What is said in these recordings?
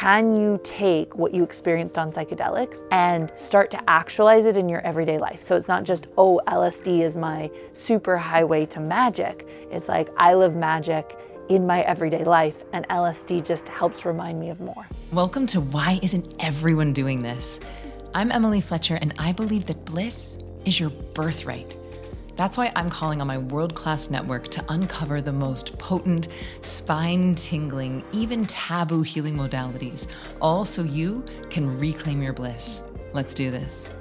can you take what you experienced on psychedelics and start to actualize it in your everyday life? So it's not just, oh, LSD is my super highway to magic. It's like, I live magic in my everyday life, and LSD just helps remind me of more. Welcome to Why Isn't Everyone Doing This? I'm Emily Fletcher, and I believe that bliss is your birthright. That's why I'm calling on my world class network to uncover the most potent, spine tingling, even taboo healing modalities, all so you can reclaim your bliss. Let's do this.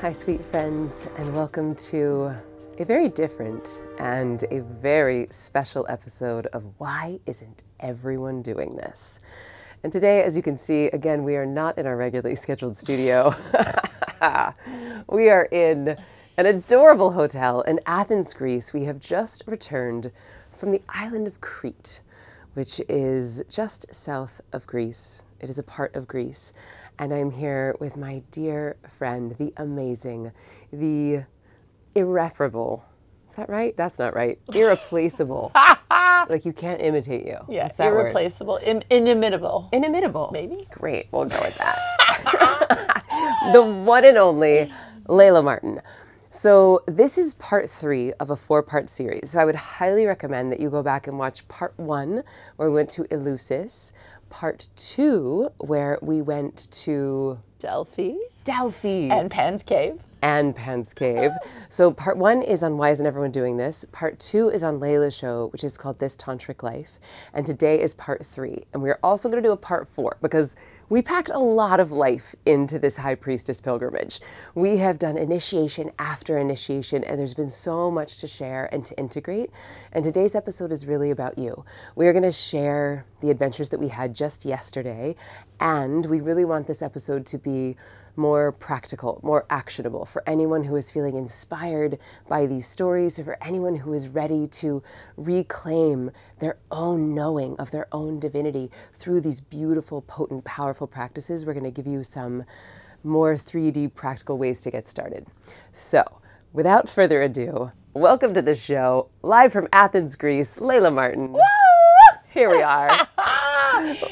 Hi, sweet friends, and welcome to a very different and a very special episode of Why Isn't Everyone Doing This? And today, as you can see, again, we are not in our regularly scheduled studio. we are in an adorable hotel in Athens, Greece. We have just returned from the island of Crete, which is just south of Greece. It is a part of Greece. And I'm here with my dear friend, the amazing, the irreparable. Is that right? That's not right. Irreplaceable. like you can't imitate you. Yeah, irreplaceable, in, inimitable. Inimitable. Maybe. Great. We'll go with that. the one and only Layla Martin. So, this is part three of a four part series. So, I would highly recommend that you go back and watch part one, where we went to Eleusis, part two, where we went to Delphi Delphi and Pan's Cave. and Pan's Cave. So part one is on why isn't everyone doing this? Part two is on Layla's show, which is called This Tantric Life. And today is part three. And we're also going to do a part four because we packed a lot of life into this high priestess pilgrimage. We have done initiation after initiation, and there's been so much to share and to integrate. And today's episode is really about you. We are going to share the adventures that we had just yesterday, and we really want this episode to be more practical, more actionable for anyone who is feeling inspired by these stories, or for anyone who is ready to reclaim their own knowing of their own divinity through these beautiful, potent, powerful practices. We're going to give you some more 3D practical ways to get started. So, without further ado, welcome to the show, live from Athens, Greece, Layla Martin. Here we are.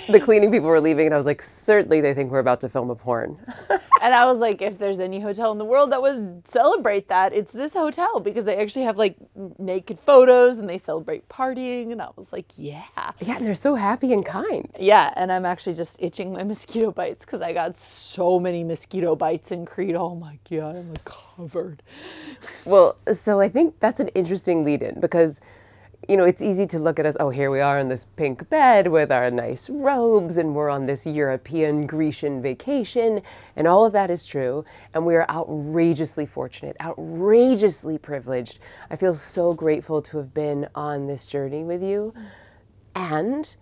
the cleaning people were leaving, and I was like, certainly they think we're about to film a porn. And I was like, if there's any hotel in the world that would celebrate that, it's this hotel because they actually have like naked photos and they celebrate partying. And I was like, yeah. Yeah, and they're so happy and kind. Yeah, and I'm actually just itching my mosquito bites because I got so many mosquito bites in Crete. Oh my god, I'm like covered. Well, so I think that's an interesting lead in because, you know, it's easy to look at us, oh, here we are in this pink bed with our nice robes, and we're on this European Grecian vacation, and all of that is true. And we are outrageously fortunate, outrageously privileged. I feel so grateful to have been on this journey with you. And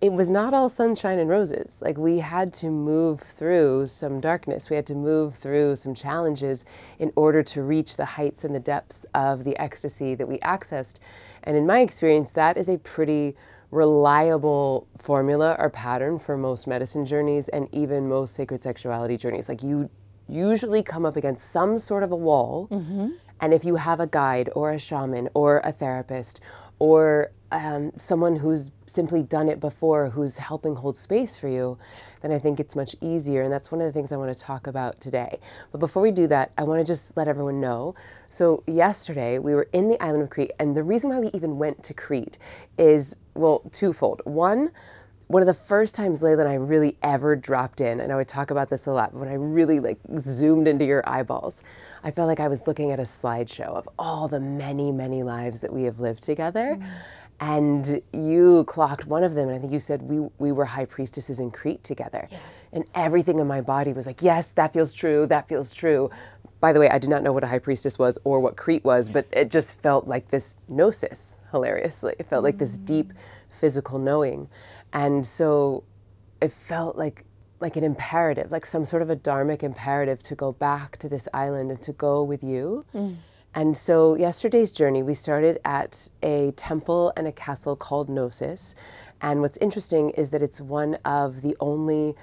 it was not all sunshine and roses. Like we had to move through some darkness. We had to move through some challenges in order to reach the heights and the depths of the ecstasy that we accessed. And in my experience, that is a pretty reliable formula or pattern for most medicine journeys and even most sacred sexuality journeys. Like you usually come up against some sort of a wall. And if you have a guide or a shaman or a therapist or um, someone who's simply done it before, who's helping hold space for you, then I think it's much easier. And that's one of the things I want to talk about today. But before we do that, I want to just let everyone know. So, yesterday we were in the island of Crete, and the reason why we even went to Crete is, well, twofold. One, one of the first times Layla and I really ever dropped in, and I would talk about this a lot, but when I really like zoomed into your eyeballs, I felt like I was looking at a slideshow of all the many, many lives that we have lived together. Mm. And you clocked one of them, and I think you said we, we were high priestesses in Crete together. And everything in my body was like, yes, that feels true, that feels true. By the way, I did not know what a high priestess was or what Crete was, but it just felt like this gnosis, hilariously. It felt like this mm. deep physical knowing. And so it felt like like an imperative, like some sort of a dharmic imperative to go back to this island and to go with you. Mm. And so yesterday's journey, we started at a temple and a castle called Knossos. And what's interesting is that it's one of the only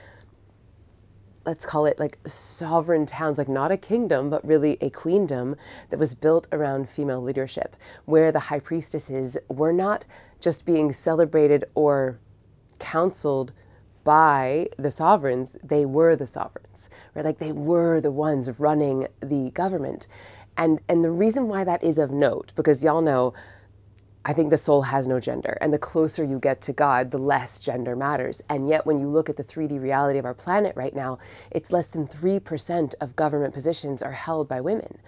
let's call it like sovereign towns, like not a kingdom, but really a queendom that was built around female leadership, where the high priestesses were not just being celebrated or counseled by the sovereigns, they were the sovereigns, right? Like they were the ones running the government. And, and the reason why that is of note, because y'all know, I think the soul has no gender. And the closer you get to God, the less gender matters. And yet, when you look at the 3D reality of our planet right now, it's less than 3% of government positions are held by women.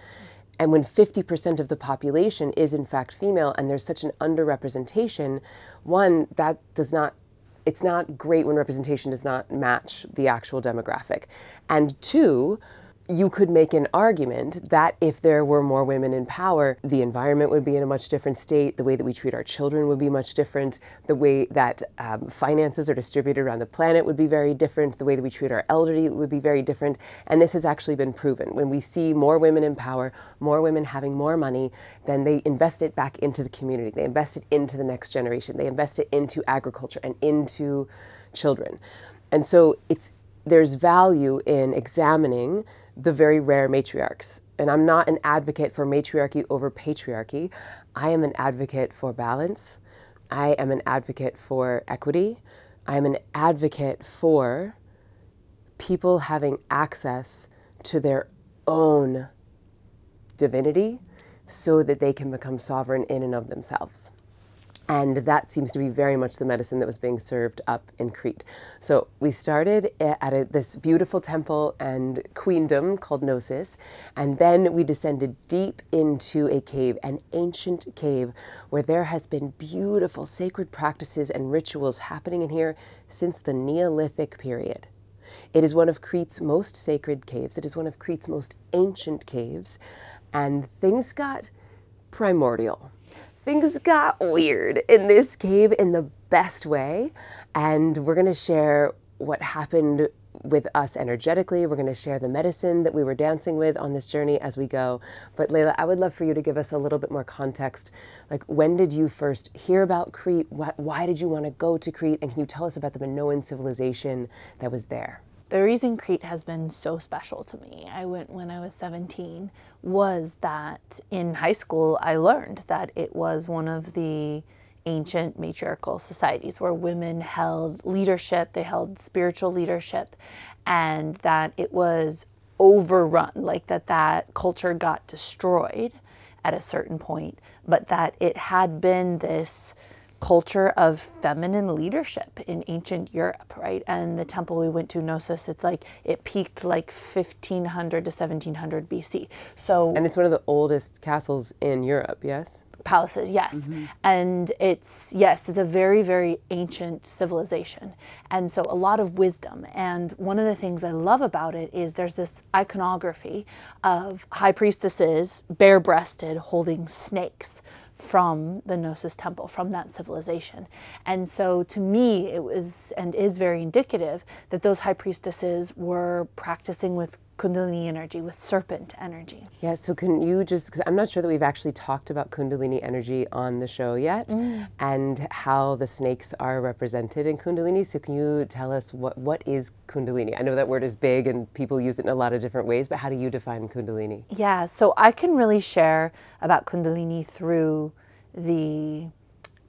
And when 50% of the population is in fact female and there's such an underrepresentation, one, that does not, it's not great when representation does not match the actual demographic. And two, you could make an argument that if there were more women in power, the environment would be in a much different state, the way that we treat our children would be much different, the way that um, finances are distributed around the planet would be very different, the way that we treat our elderly would be very different. And this has actually been proven. When we see more women in power, more women having more money, then they invest it back into the community, they invest it into the next generation, they invest it into agriculture and into children. And so it's there's value in examining the very rare matriarchs. And I'm not an advocate for matriarchy over patriarchy. I am an advocate for balance. I am an advocate for equity. I am an advocate for people having access to their own divinity so that they can become sovereign in and of themselves. And that seems to be very much the medicine that was being served up in Crete. So we started at a, this beautiful temple and queendom called Knossos, and then we descended deep into a cave, an ancient cave, where there has been beautiful sacred practices and rituals happening in here since the Neolithic period. It is one of Crete's most sacred caves. It is one of Crete's most ancient caves, and things got primordial things got weird in this cave in the best way. And we're going to share what happened with us energetically. We're going to share the medicine that we were dancing with on this journey as we go. But Layla, I would love for you to give us a little bit more context. Like, when did you first hear about Crete? Why did you want to go to Crete? And can you tell us about the Minoan civilization that was there? The reason Crete has been so special to me, I went when I was 17, was that in high school I learned that it was one of the ancient matriarchal societies where women held leadership, they held spiritual leadership, and that it was overrun, like that that culture got destroyed at a certain point, but that it had been this culture of feminine leadership in ancient Europe, right? And the temple we went to, Knossos, it's like it peaked like 1500 to 1700 BC. So and it's one of the oldest castles in Europe, yes. Palaces, yes. Mm-hmm. And it's, yes, it's a very, very ancient civilization. And so a lot of wisdom. And one of the things I love about it is there's this iconography of high priestesses bare breasted holding snakes from the Knossos temple, from that civilization. And so to me, it was and is very indicative that those high priestesses were practicing with Kundalini energy, with serpent energy. Yeah, so can you just, because I'm not sure that we've actually talked about Kundalini energy on the show yet mm. and how the snakes are represented in Kundalini. So can you tell us what, what is Kundalini? I know that word is big and people use it in a lot of different ways, but how do you define Kundalini? Yeah, so I can really share about Kundalini through the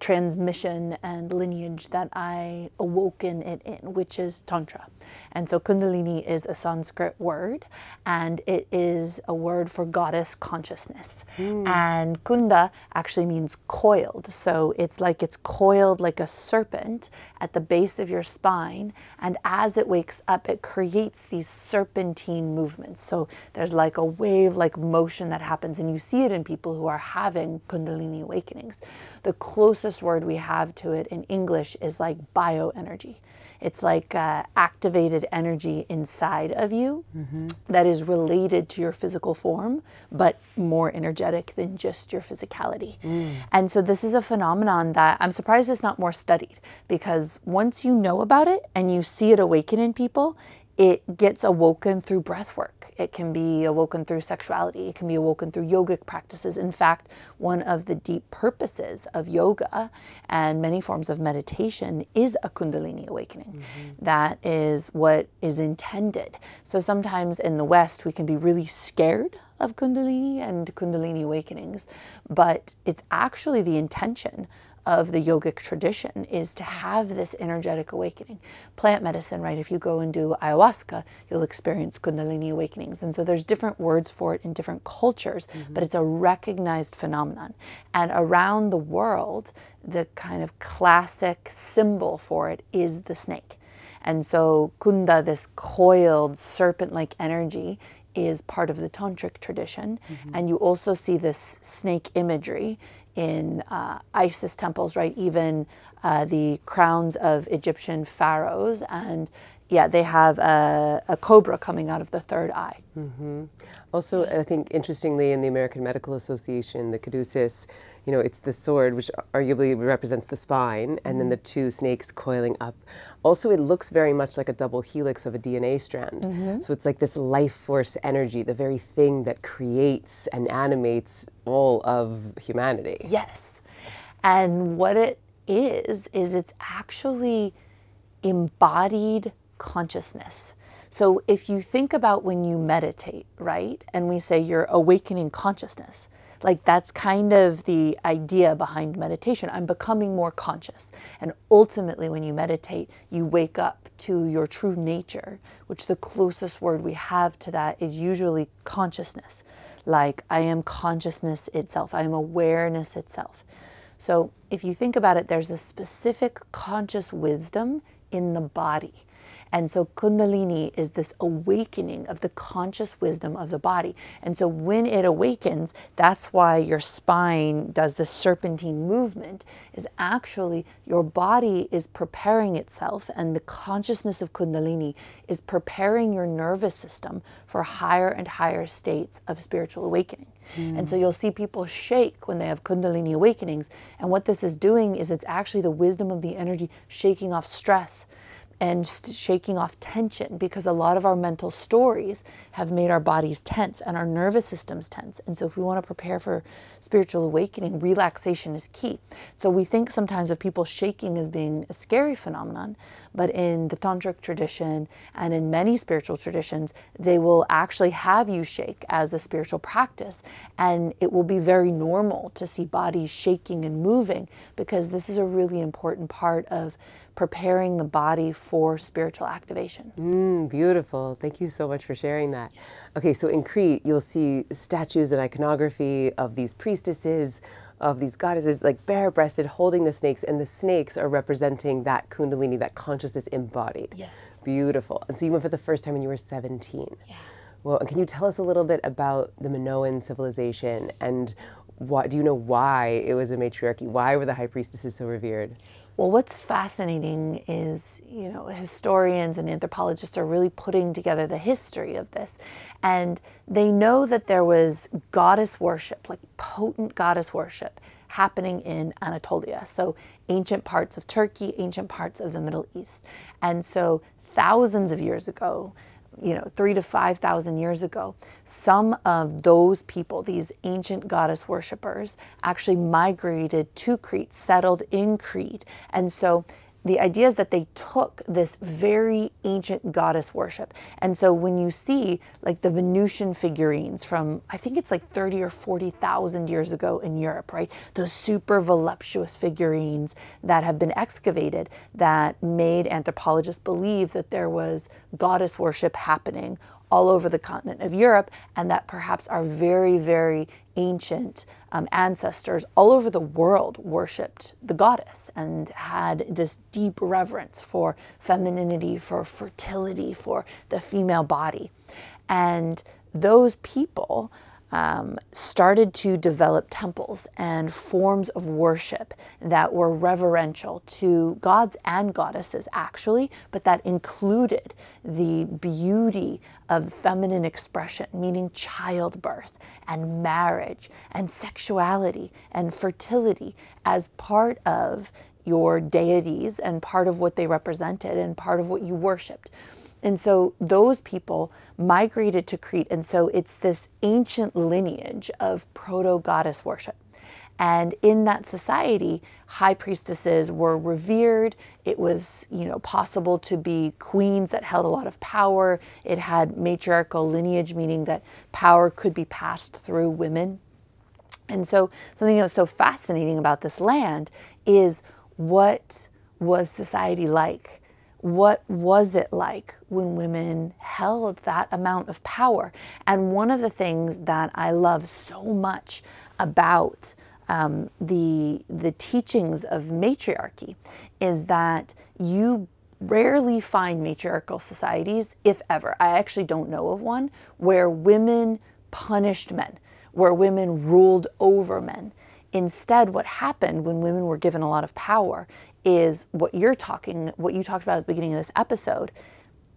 transmission and lineage that I awoken it in, which is Tantra. And so Kundalini is a Sanskrit word, and it is a word for goddess consciousness. Mm. And Kunda actually means coiled. So it's like it's coiled like a serpent at the base of your spine. And as it wakes up, it creates these serpentine movements. So there's like a wave like motion that happens, and you see it in people who are having Kundalini awakenings. The closest closest word we have to it in English is like bioenergy. It's like uh, activated energy inside of you mm-hmm. that is related to your physical form, but more energetic than just your physicality. Mm. And so, this is a phenomenon that I'm surprised it's not more studied because once you know about it and you see it awaken in people, it gets awoken through breath work. It can be awoken through sexuality. It can be awoken through yogic practices. In fact, one of the deep purposes of yoga and many forms of meditation is a Kundalini awakening. Mm-hmm. That is what is intended. So sometimes in the West, we can be really scared of Kundalini and Kundalini awakenings, but it's actually the intention of the yogic tradition is to have this energetic awakening. Plant medicine, right? If you go and do ayahuasca, you'll experience Kundalini awakenings. And so there's different words for it in different cultures, mm-hmm. but it's a recognized phenomenon. And around the world, the kind of classic symbol for it is the snake. And so Kunda, this coiled serpent like energy, is part of the tantric tradition. Mm-hmm. And you also see this snake imagery in uh, Isis temples, right? Even uh, the crowns of Egyptian pharaohs. And yeah, they have a, a cobra coming out of the third eye. Mm-hmm. Also, I think interestingly, in the American Medical Association, the caduceus, you know, it's the sword which arguably represents the spine, and then the mm-hmm. two snakes coiling up. Also, it looks very much like a double helix of a DNA strand. Mm-hmm. So it's like this life force energy, the very thing that creates and animates all of humanity. Yes. And what it is, is it's actually embodied consciousness. So if you think about when you meditate, right, and we say you're awakening consciousness, like that's kind of the idea behind meditation. I'm becoming more conscious. And ultimately, when you meditate, you wake up to your true nature, which the closest word we have to that is usually consciousness. Like, I am consciousness itself, I am awareness itself. So, if you think about it, there's a specific conscious wisdom in the body. And so Kundalini is this awakening of the conscious wisdom of the body. And so when it awakens, that's why your spine does the serpentine movement, is actually your body is preparing itself, and the consciousness of Kundalini is preparing your nervous system for higher and higher states of spiritual awakening. Mm. And so you'll see people shake when they have Kundalini awakenings. And what this is doing is it's actually the wisdom of the energy shaking off stress and shaking off tension because a lot of our mental stories have made our bodies tense and our nervous systems tense. And so, if we want to prepare for spiritual awakening, relaxation is key. So, we think sometimes of people shaking as being a scary phenomenon, but in the tantric tradition and in many spiritual traditions, they will actually have you shake as a spiritual practice. And it will be very normal to see bodies shaking and moving because this is a really important part of preparing the body for spiritual activation. Mm, beautiful. Thank you so much for sharing that. Okay, so in Crete, you'll see statues and iconography of these priestesses, of these goddesses, like bare breasted, holding the snakes, and the snakes are representing that Kundalini, that consciousness embodied. Yes. Beautiful. And so you went for the first time when you were 17. Yeah. Well, can you tell us a little bit about the Minoan civilization and what do you know why it was a matriarchy? Why were the high priestesses so revered? Well, what's fascinating is, you know, historians and anthropologists are really putting together the history of this. And they know that there was goddess worship, like potent goddess worship, happening in Anatolia. So, ancient parts of Turkey, ancient parts of the Middle East. And so, thousands of years ago, you know, three to 5,000 years ago, some of those people, these ancient goddess worshippers, actually migrated to Crete, settled in Crete. And so the idea is that they took this very ancient goddess worship. And so when you see like the Venusian figurines from, I think it's like 30 or 40,000 years ago in Europe, right? Those super voluptuous figurines that have been excavated that made anthropologists believe that there was goddess worship happening all over the continent of Europe, and that perhaps our very, very ancient um, ancestors all over the world worshipped the goddess and had this deep reverence for femininity, for fertility, for the female body. And those people um, started to develop temples and forms of worship that were reverential to gods and goddesses, actually, but that included the beauty of feminine expression, meaning childbirth and marriage and sexuality and fertility as part of your deities and part of what they represented and part of what you worshiped. And so those people migrated to Crete. And so it's this ancient lineage of proto goddess worship. And in that society, high priestesses were revered. It was, you know, possible to be queens that held a lot of power. It had matriarchal lineage, meaning that power could be passed through women. And so, something that was so fascinating about this land is what was society like? What was it like when women held that amount of power? And one of the things that I love so much about um, the the teachings of matriarchy is that you rarely find matriarchal societies, if ever. I actually don't know of one where women punished men, where women ruled over men. Instead, what happened when women were given a lot of power is what you're talking, what you talked about at the beginning of this episode.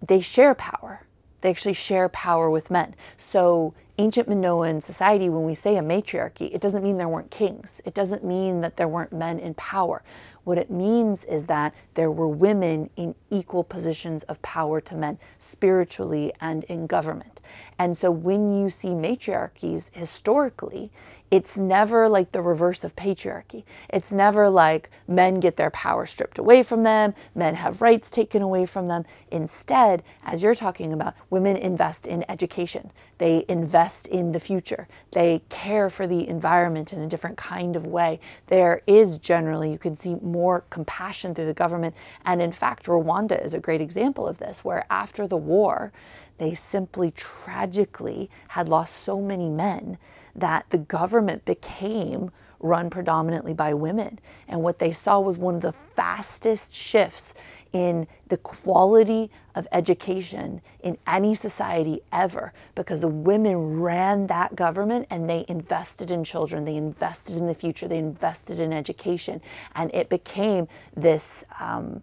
They share power. They actually share power with men. So, ancient Minoan society, when we say a matriarchy, it doesn't mean there weren't kings. It doesn't mean that there weren't men in power. What it means is that there were women in equal positions of power to men, spiritually and in government. And so, when you see matriarchies historically, it's never like the reverse of patriarchy. It's never like men get their power stripped away from them, men have rights taken away from them. Instead, as you're talking about, women invest in education, they invest in the future, they care for the environment in a different kind of way. There is generally, you can see more compassion through the government. And in fact, Rwanda is a great example of this, where after the war, they simply tragically had lost so many men that the government became run predominantly by women. And what they saw was one of the fastest shifts in the quality of education in any society ever because the women ran that government and they invested in children, they invested in the future, they invested in education, and it became this. Um,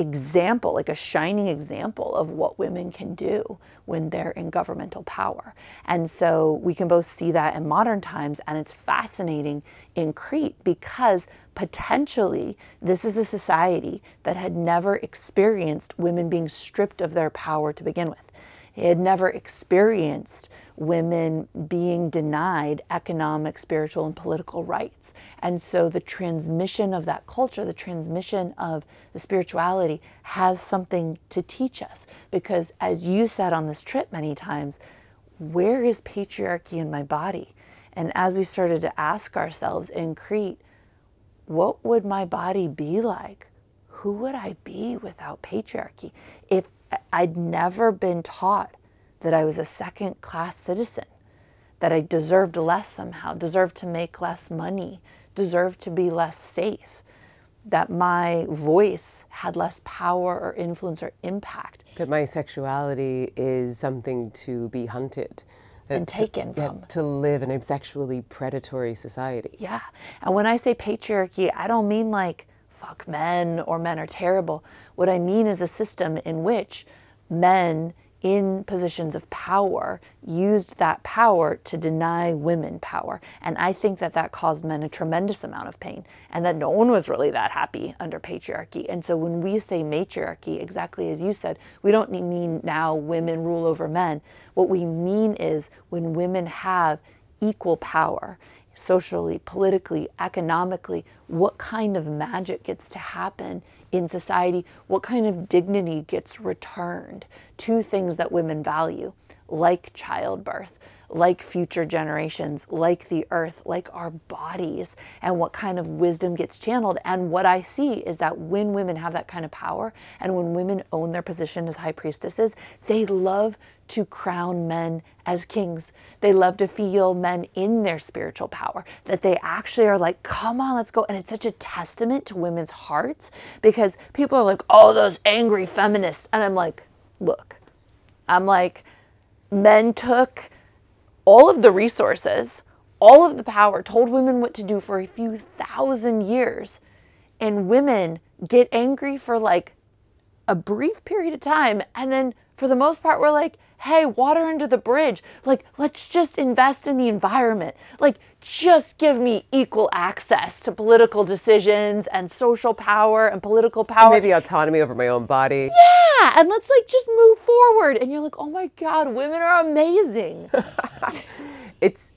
example, like a shining example of what women can do when they're in governmental power. And so we can both see that in modern times, and it's fascinating in Crete because potentially this is a society that had never experienced women being stripped of their power to begin with. It had never experienced women being denied economic, spiritual, and political rights. And so the transmission of that culture, the transmission of the spirituality, has something to teach us. Because as you said on this trip many times, where is patriarchy in my body? And as we started to ask ourselves in Crete, what would my body be like? Who would I be without patriarchy? If I'd never been taught that I was a second class citizen, that I deserved less somehow, deserved to make less money, deserved to be less safe, that my voice had less power or influence or impact. That my sexuality is something to be hunted. And taken to, from. To live in a sexually predatory society. Yeah. And when I say patriarchy, I don't mean like fuck men or men are terrible. What I mean is a system in which men in positions of power used that power to deny women power. And I think that that caused men a tremendous amount of pain and that no one was really that happy under patriarchy. And so when we say matriarchy, exactly as you said, we don't mean now women rule over men. What we mean is when women have equal power socially, politically, economically, what kind of magic gets to happen in society, what kind of dignity gets returned to things that women value, like childbirth, like future generations, like the earth, like our bodies, and what kind of wisdom gets channeled. And what I see is that when women have that kind of power and when women own their position as high priestesses, they love to crown men as kings. They love to feel men in their spiritual power, that they actually are like, come on, let's go. And it's such a testament to women's hearts because people are like, oh, those angry feminists. And I'm like, look, I'm like, men took all of the resources, all of the power, told women what to do for a few thousand years. And women get angry for like a brief period of time. And then for the most part, we're like, hey, water under the bridge. Like, let's just invest in the environment. Like, just give me equal access to political decisions and social power and political power. Maybe autonomy over my own body. Yeah, and let's like just move forward. And you're like, oh my God, women are amazing. it's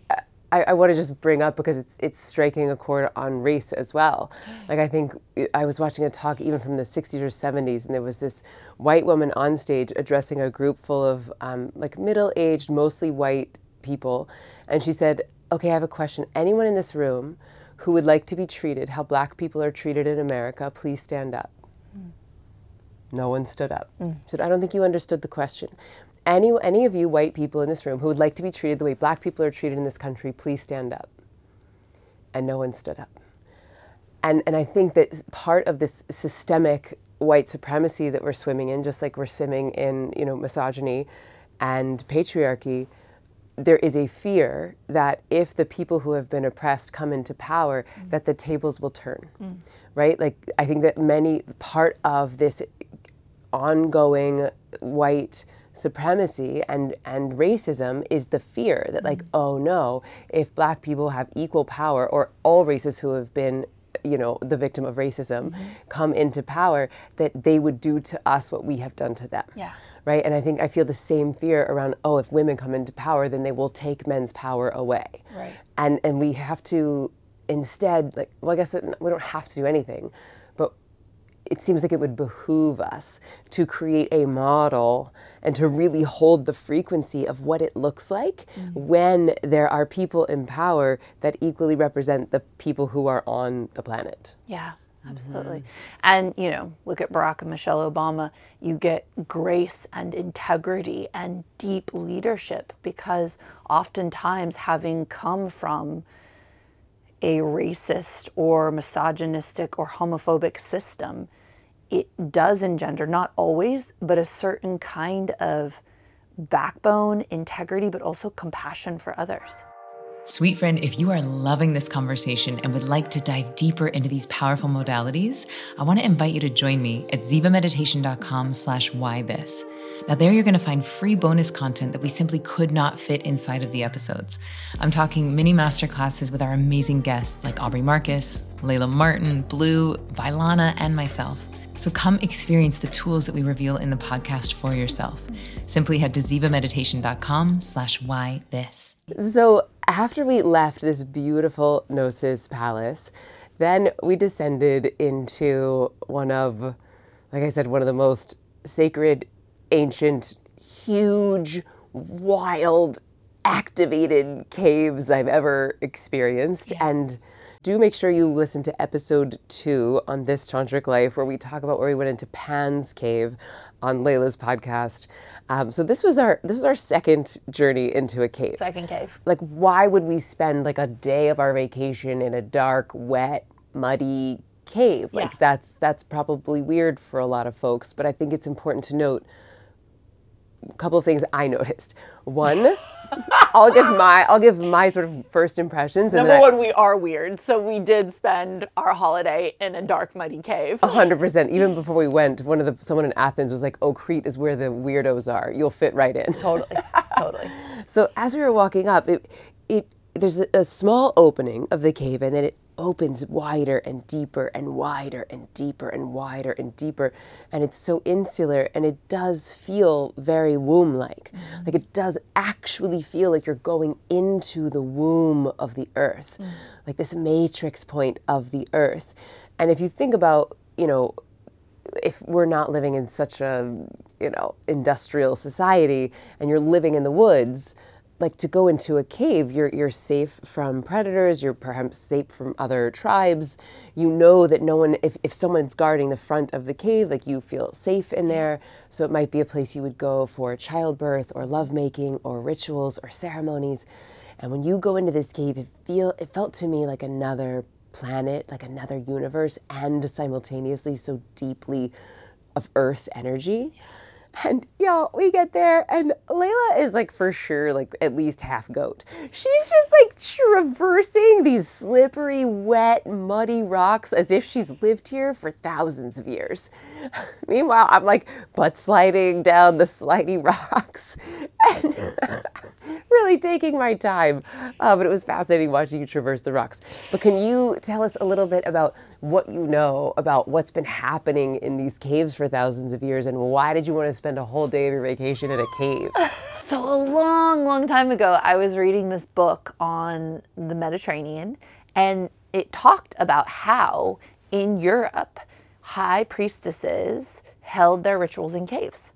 I, I want to just bring up because it's it's striking a chord on race as well. Like I think I was watching a talk even from the 60s or 70s, and there was this white woman on stage addressing a group full of um, like middle-aged, mostly white people, and she said, "Okay, I have a question. Anyone in this room who would like to be treated how black people are treated in America, please stand up. Mm. No one stood up. Mm. Said, I don't think you understood the question. Any, any of you white people in this room who would like to be treated the way black people are treated in this country, please stand up. And no one stood up. And, and I think that part of this systemic white supremacy that we're swimming in, just like we're swimming in, you know, misogyny and patriarchy, there is a fear that if the people who have been oppressed come into power, mm. that the tables will turn, mm. right? Like I think that many part of this ongoing white supremacy and and racism is the fear that like mm. oh no if black people have equal power or all races who have been you know the victim of racism mm-hmm. come into power that they would do to us what we have done to them. Yeah. Right and i think i feel the same fear around oh if women come into power then they will take men's power away Right. and and we have to instead like well i guess we don't have to do anything but it seems like it would behoove us to create a model and to really hold the frequency of what it looks like mm-hmm. when there are people in power that equally represent the people who are on the planet. Yeah, absolutely. And, you know, look at Barack and Michelle Obama. You get grace and integrity and deep leadership because oftentimes, having come from a racist or misogynistic or homophobic system, it does engender, not always, but a certain kind of backbone, integrity, but also compassion for others. Sweet friend, if you are loving this conversation and would like to dive deeper into these powerful modalities, I want to invite you to join me at zivameditation.com slash why this. Now there you're going to find free bonus content that we simply could not fit inside of the episodes. I'm talking mini masterclasses with our amazing guests like Aubrey Marcus, Layla Martin, Blue, Vailana, and myself. So come experience the tools that we reveal in the podcast for yourself. Simply head to zivameditation.com slash why this. So after we left this beautiful Knossos palace, then we descended into one of, like I said, one of the most sacred, ancient, huge, wild, activated caves I've ever experienced. And do make sure you listen to episode two on this tantric life, where we talk about where we went into Pan's cave on Layla's podcast. Um, so this was our this is our second journey into a cave Second cave. like why would we spend like a day of our vacation in a dark wet muddy cave like Yeah. that's that's probably weird for a lot of folks but i think it's important to note couple of things i noticed one i'll give my i'll give my sort of first impressions and Number I- one, we are weird. So we did spend our holiday in a dark, muddy cave. hundred percent. Even before we went, one of the someone in Athens was like, "Oh, Crete is where the weirdos are. You'll fit right in." Totally. totally. So as we were walking up, it, it there's a, a small opening of the cave, and then it opens wider and deeper and wider and deeper and wider and deeper, and it's so insular, and it does feel very womb-like. Mm-hmm. Like it does actually feel like you're going into the womb of the earth, mm. like this matrix point of the earth. And if you think about, you know, if we're not living in such a you know industrial society and you're living in the woods like to go into a cave you're you're safe from predators you're perhaps safe from other tribes. You know that no one if, if someone's guarding the front of the cave like you feel safe in there. So it might be a place you would go for childbirth or lovemaking or rituals or ceremonies. And when you go into this cave it feel it felt to me like another planet, like another universe, and simultaneously so deeply of earth energy. And y'all, we get there, and Layla is like for sure, like at least half goat. She's just like traversing these slippery, wet, muddy rocks as if she's lived here for thousands of years. Meanwhile, I'm like butt sliding down the slidey rocks and really taking my time. Uh, but it was fascinating watching you traverse the rocks. But can you tell us a little bit about what you know about what's been happening in these caves for thousands of years and why did you want to spend a whole day of your vacation in a cave? So a long, long time ago, I was reading this book on the Mediterranean, and it talked about how in Europe, high priestesses held their rituals in caves.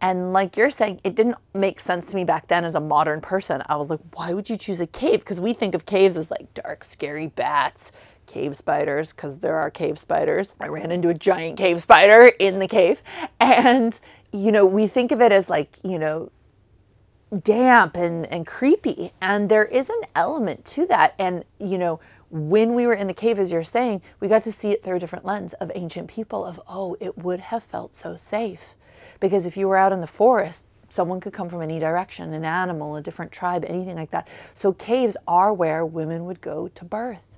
And like you're saying, it didn't make sense to me back then as a modern person. I was like, why would you choose a cave? Because we think of caves as like dark, scary bats, cave spiders, because there are cave spiders. I ran into a giant cave spider in the cave. And, you know, we think of it as like, you know, damp and, and creepy. And there is an element to that. And, you know, when we were in the cave, as you're saying, we got to see it through a different lens of ancient people of, oh, it would have felt so safe. Because if you were out in the forest, someone could come from any direction, an animal, a different tribe, anything like that. So caves are where women would go to birth.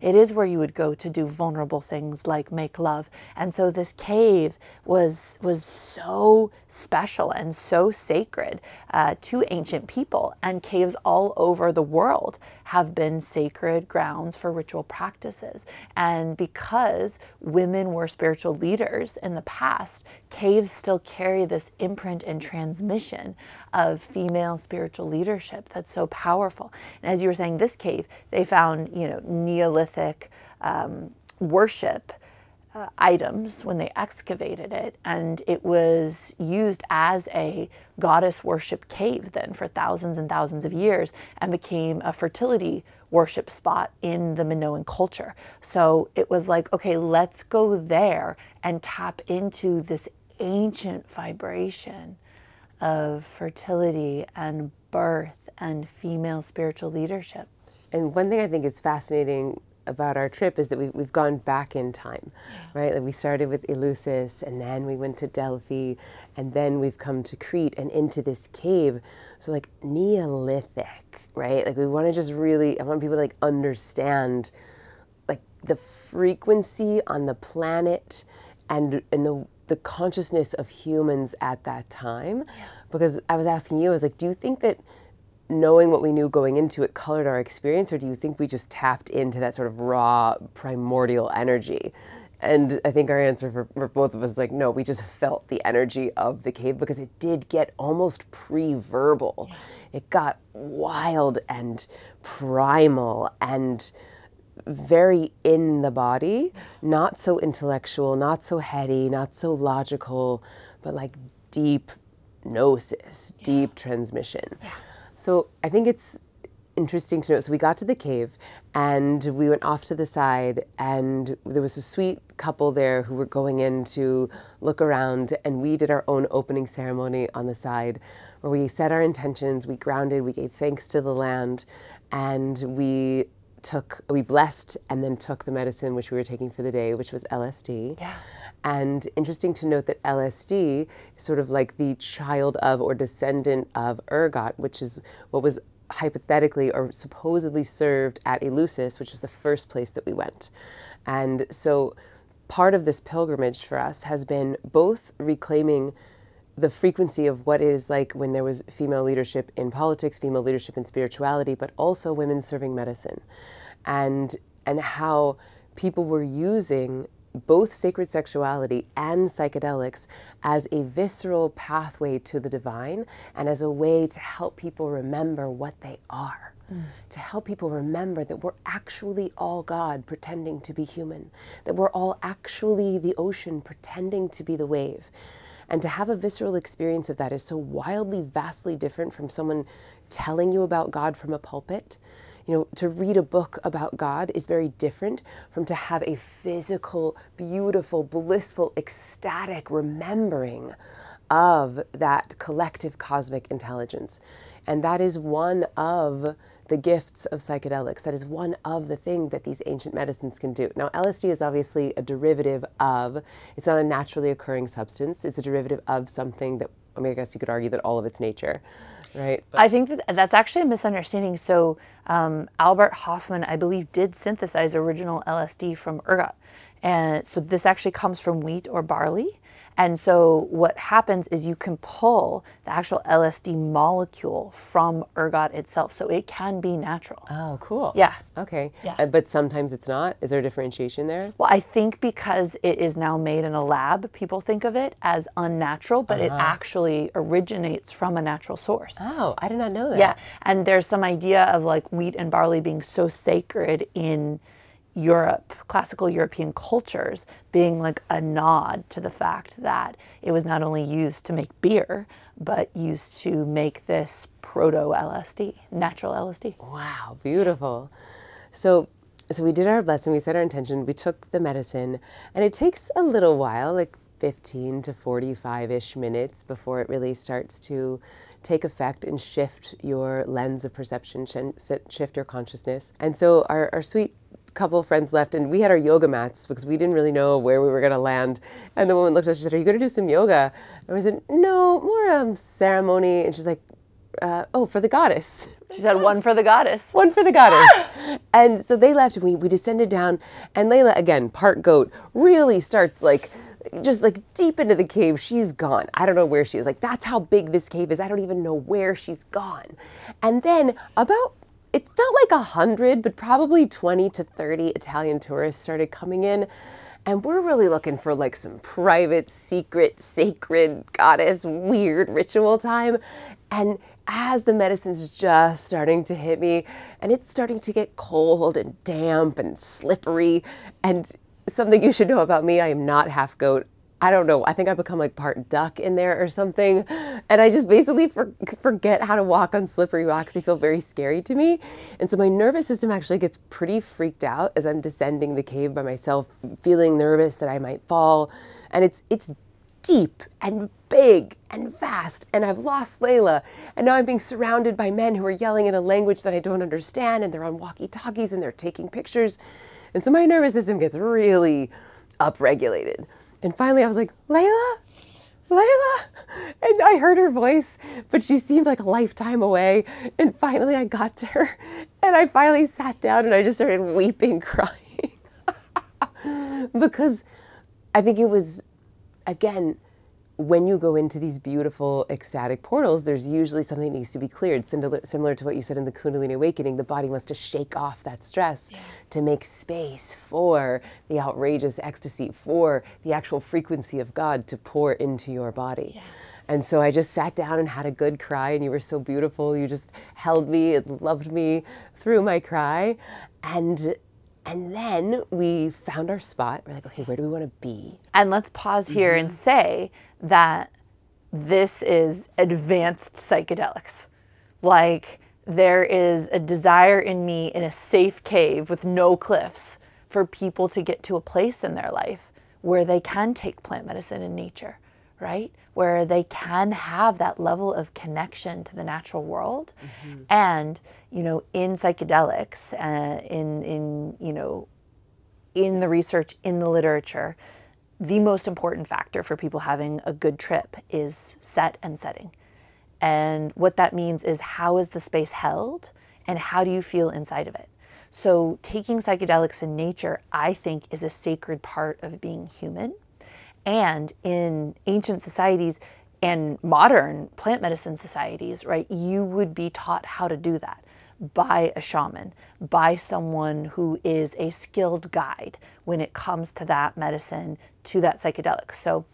It is where you would go to do vulnerable things like make love. And so this cave was was so special and so sacred uh, to ancient people. And caves all over the world have been sacred grounds for ritual practices. And because women were spiritual leaders in the past, caves still carry this imprint and transmission of female spiritual leadership that's so powerful. And as you were saying, this cave, they found, you know, Neolithic um, worship uh, items when they excavated it, and it was used as a goddess worship cave then for thousands and thousands of years and became a fertility worship spot in the Minoan culture. So it was like, okay, let's go there and tap into this ancient vibration of fertility and birth and female spiritual leadership. And one thing I think is fascinating about our trip is that we, we've gone back in time, right? Like we started with Eleusis and then we went to Delphi and then we've come to Crete and into this cave. So like Neolithic, right? Like we want to just really, I want people to like understand like the frequency on the planet and, and the, the consciousness of humans at that time. Yeah. Because I was asking you, I was like, do you think that knowing what we knew going into it colored our experience, or do you think we just tapped into that sort of raw, primordial energy? And I think our answer for, for both of us is like, no, we just felt the energy of the cave because it did get almost pre verbal. It got wild and primal and very in the body, not so intellectual, not so heady, not so logical, but like deep gnosis, yeah. deep transmission. Yeah. So I think it's interesting to note. So we got to the cave and we went off to the side, and there was a sweet couple there who were going in to look around, and we did our own opening ceremony on the side where we set our intentions, we grounded, we gave thanks to the land, and we took, we blessed and then took the medicine which we were taking for the day, which was LSD. Yeah. And interesting to note that LSD is sort of like the child of or descendant of ergot, which is what was hypothetically or supposedly served at Eleusis, which was the first place that we went. And so part of this pilgrimage for us has been both reclaiming the frequency of what it is like when there was female leadership in politics, female leadership in spirituality, but also women serving medicine. And and how people were using both sacred sexuality and psychedelics as a visceral pathway to the divine and as a way to help people remember what they are. Mm. To help people remember that we're actually all God pretending to be human, that we're all actually the ocean pretending to be the wave. And to have a visceral experience of that is so wildly, vastly different from someone telling you about God from a pulpit you know, to read a book about God is very different from to have a physical, beautiful, blissful, ecstatic remembering of that collective cosmic intelligence. And that is one of the gifts of psychedelics. That is one of the things that these ancient medicines can do. Now, LSD is obviously a derivative of, it's not a naturally occurring substance, it's a derivative of something that, I mean, I guess you could argue that all of its nature right? But I think that that's actually a misunderstanding. So um, Albert Hofmann, I believe, did synthesize original LSD from ergot, and so this actually comes from wheat or barley. And so what happens is you can pull the actual LSD molecule from ergot itself. So it can be natural. Oh, cool. Yeah. Okay. Yeah. Uh, but sometimes it's not. Is there a differentiation there? Well, I think because it is now made in a lab, people think of it as unnatural, but uh-huh. it actually originates from a natural source. Oh, I did not know that. Yeah. And there's some idea of like wheat and barley being so sacred in Europe, classical European cultures, being like a nod to the fact that it was not only used to make beer, but used to make this proto LSD, natural LSD. Wow, beautiful. So, so we did our blessing, we set our intention, we took the medicine, and it takes a little while, like 15 to 45 ish minutes before it really starts to take effect and shift your lens of perception, shift your consciousness. And so our, our sweet couple of friends left and we had our yoga mats because we didn't really know where we were going to land. And the woman looked at us, she said, Are you going to do some yoga? And we said, No, more um, ceremony. And she's like, uh, Oh, for the goddess. She said, One for the goddess. One for the goddess. and so they left and we, we descended down. And Layla, again, part goat, really starts like, just like deep into the cave, she's gone. I don't know where she is. Like, that's how big this cave is. I don't even know where she's gone. And then, about it felt like a hundred, but probably 20 to 30 Italian tourists started coming in. And we're really looking for like some private, secret, sacred, goddess, weird ritual time. And as the medicine's just starting to hit me, and it's starting to get cold and damp and slippery, and something you should know about me I am not half goat. I don't know. I think I become like part duck in there or something. And I just basically for, forget how to walk on slippery rocks. They feel very scary to me. And so my nervous system actually gets pretty freaked out as I'm descending the cave by myself, feeling nervous that I might fall. And it's it's deep and big and vast. And I've lost Layla. And now I'm being surrounded by men who are yelling in a language that I don't understand. And they're on walkie talkies and they're taking pictures. And so my nervous system gets really upregulated. And finally, I was like, Layla, Layla. And I heard her voice, but she seemed like a lifetime away. And finally, I got to her. And I finally sat down and I just started weeping, crying. because I think it was, again, when you go into these beautiful ecstatic portals, there's usually something that needs to be cleared. Similar, to what you said in the Kundalini awakening, the body wants to shake off that stress yeah. to make space for the outrageous ecstasy, for the actual frequency of God to pour into your body. Yeah. And so I just sat down and had a good cry, and you were so beautiful. You just held me and loved me through my cry. And and then we found our spot. We're like, okay, where do we want to be? And let's pause here mm-hmm. and say that this is advanced psychedelics. Like, there is a desire in me in a safe cave with no cliffs for people to get to a place in their life where they can take plant medicine in nature, right? Where they can have that level of connection to the natural world. Mm-hmm. And, you know, in psychedelics, uh, in, in, you know, in the research, in the literature, the most important factor for people having a good trip is set and setting. And what that means is how is the space held and how do you feel inside of it? So, taking psychedelics in nature, I think, is a sacred part of being human. And in ancient societies and modern plant medicine societies, right, you would be taught how to do that by a shaman, by someone who is a skilled guide when it comes to that medicine, to that psychedelic. So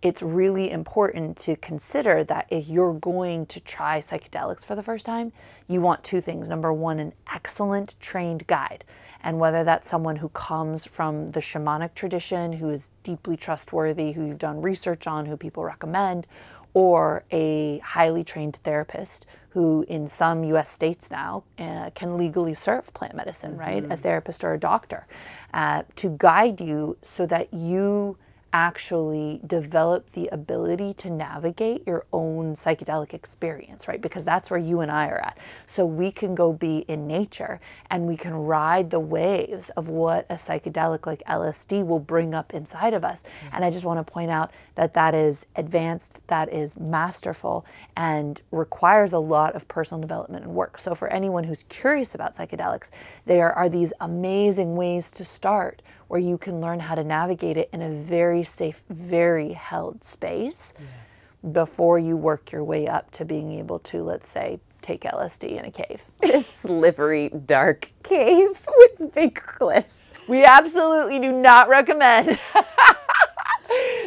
it's really important to consider that if you're going to try psychedelics for the first time, you want two things. Number one, an excellent trained guide. And whether that's someone who comes from the shamanic tradition, who is deeply trustworthy, who you've done research on, who people recommend, or a highly trained therapist who, in some US states now, uh, can legally serve plant medicine, right? Mm-hmm. A therapist or a doctor uh, to guide you so that you actually develop the ability to navigate your own psychedelic experience, right? Because that's where you and I are at. So we can go be in nature and we can ride the waves of what a psychedelic like LSD will bring up inside of us. Mm-hmm. And I just want to point out that that is advanced, that is masterful, and requires a lot of personal development and work. So for anyone who's curious about psychedelics, there are these amazing ways to start where you can learn how to navigate it in a very safe, very held space yeah. before you work your way up to being able to, let's say, take LSD in a cave. A slippery, dark cave with big cliffs. We absolutely do not recommend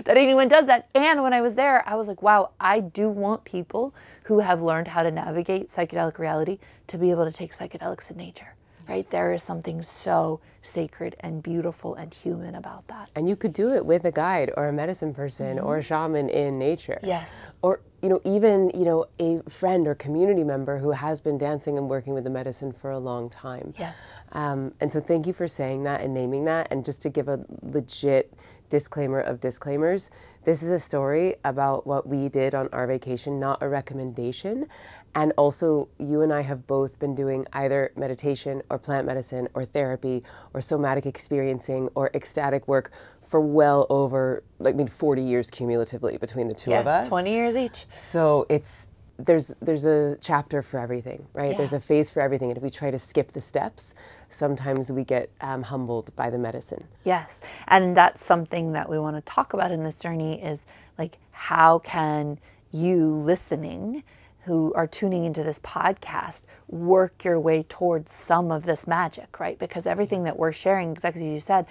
that anyone does that. And when I was there, I was like, wow, I do want people who have learned how to navigate psychedelic reality to be able to take psychedelics in nature right? There is something so sacred and beautiful and human about that. And you could do it with a guide or a medicine person or a shaman in nature. Yes. Or, you know, even, you know, a friend or community member who has been dancing and working with the medicine for a long time. Yes. Um, and so thank you for saying that and naming that. And just to give a legit disclaimer of disclaimers, this is a story about what we did on our vacation, not a recommendation. And also, you and I have both been doing either meditation or plant medicine or therapy or somatic experiencing or ecstatic work for well over, like, I mean, 40 years cumulatively between the two of us. 20 years each. So it's there's there's a chapter for everything, right? There's a phase for everything, and if we try to skip the steps, sometimes we get um, humbled by the medicine. Yes. And that's something that we want to talk about in this journey is like how can you listening who are tuning into this podcast work your way towards some of this magic, right? Because everything that we're sharing, exactly as you said,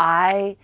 I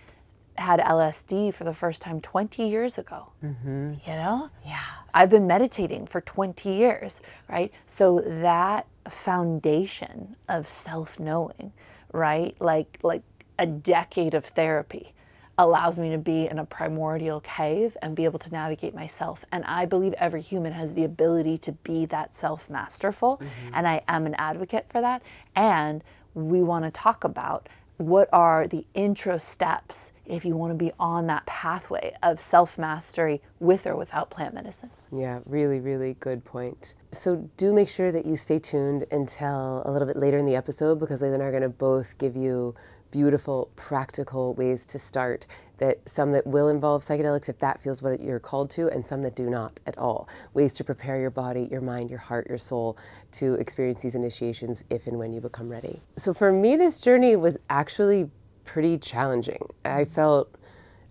had LSD for the first time 20 years ago. Mm-hmm. You know? Yeah. I've been meditating for 20 years, right? So that foundation of self-knowing, right? Like like a decade of therapy allows me to be in a primordial cave and be able to navigate myself. And I believe every human has the ability to be that self-masterful, mm-hmm. and I am an advocate for that. And we want to talk about what are the intro steps if you want to be on that pathway of self mastery with or without plant medicine? Yeah, really, really good point. So do make sure that you stay tuned until a little bit later in the episode because Layla and I are going to both give you beautiful, practical ways to start. That some that will involve psychedelics if that feels what you're called to, and some that do not at all. Ways to prepare your body, your mind, your heart, your soul to experience these initiations if and when you become ready. So for me, this journey was actually pretty challenging. I felt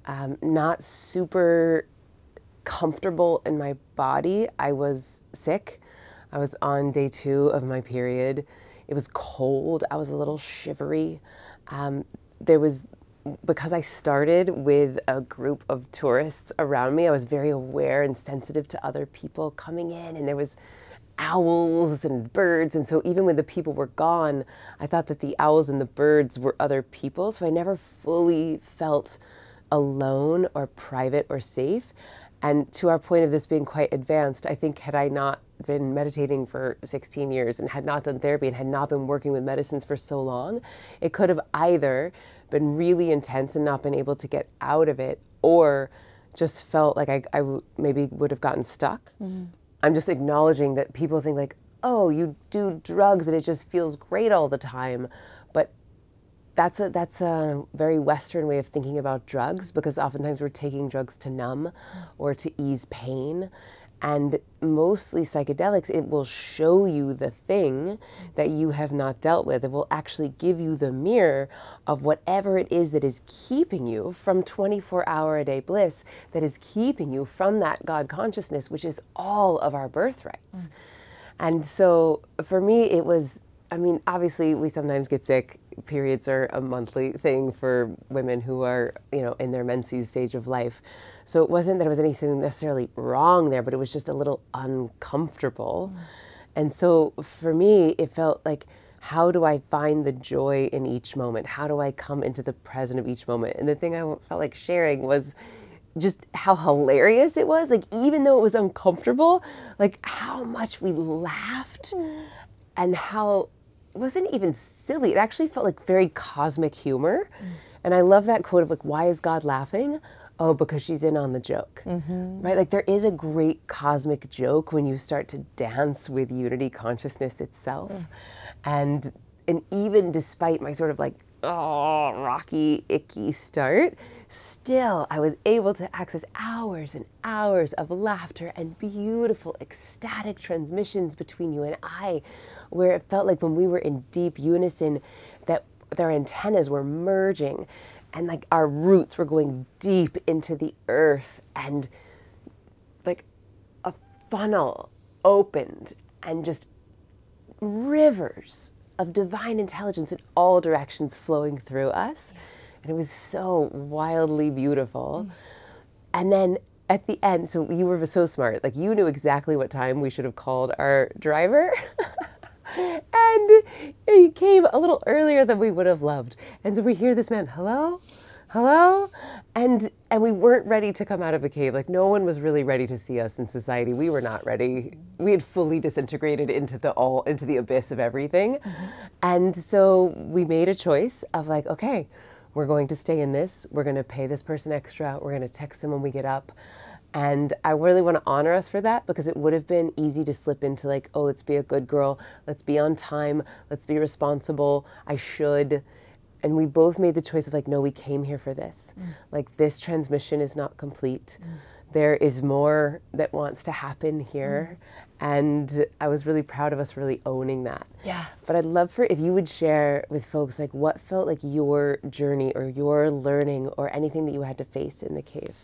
um, not super comfortable in my body. I was sick. I was on day two of my period. It was cold. I was a little shivery. Um, there was, because I started with a group of tourists around me, I was very aware and sensitive to other people coming in, and there was owls and birds. And so even when the people were gone, I thought that the owls and the birds were other people. So I never fully felt alone or private or safe. And to our point of this being quite advanced, I think had I not been meditating for 16 years and had not done therapy and had not been working with medicines for so long, it could have either been really intense and not been able to get out of it or just felt like I, I w- maybe would have gotten stuck. Mm-hmm. I'm just acknowledging that people think like, oh, you do drugs and it just feels great all the time. But that's a that's a very Western way of thinking about drugs because oftentimes we're taking drugs to numb or to ease pain. And mostly psychedelics, it will show you the thing that you have not dealt with. It will actually give you the mirror of whatever it is that is keeping you from 24 hour a day bliss, that is keeping you from that God consciousness, which is all of our birthrights. Mm. And so for me, it was, I mean, obviously, we sometimes get sick. Periods are a monthly thing for women who are, you know, in their menses stage of life. So it wasn't that it was anything necessarily wrong there, but it was just a little uncomfortable. And so for me, it felt like, how do I find the joy in each moment? How do I come into the present of each moment? And the thing I felt like sharing was just how hilarious it was. Like, even though it was uncomfortable, like how much we laughed and how it wasn't even silly. It actually felt like very cosmic humor. And I love that quote of like, why is God laughing? Oh, because she's in on the joke. Mm-hmm. Right? Like, there is a great cosmic joke when you start to dance with unity consciousness itself. Mm. And and even despite my sort of like oh rocky icky start still i was able to access hours and hours of laughter and beautiful ecstatic transmissions between you and i where it felt like when we were in deep unison that their antennas were merging and like our roots were going deep into the earth and like a funnel opened and just rivers of divine intelligence in all directions flowing through us. And it was so wildly beautiful. And then at the end, so you were so smart. Like you knew exactly what time we should have called our driver. and he came a little earlier than we would have loved. And so we hear this man, hello? Hello? And and we weren't ready to come out of a cave. Like no one was really ready to see us in society. We were not ready. We had fully disintegrated into the all into the abyss of everything. And so we made a choice of like, okay, we're going to stay in this. We're going to pay this person extra. We're going to text them when we get up. And I really want to honor us for that because it would have been easy to slip into like, oh, let's be a good girl. Let's be on time. Let's be responsible. I should. And we both made the choice of like, no, we came here for this. Mm. Like, this transmission is not complete. Mm. There is more that wants to happen here. Mm. And I was really proud of us really owning that. Yeah. But I'd love for if you would share with folks like what felt like your journey or your learning or anything that you had to face in the cave.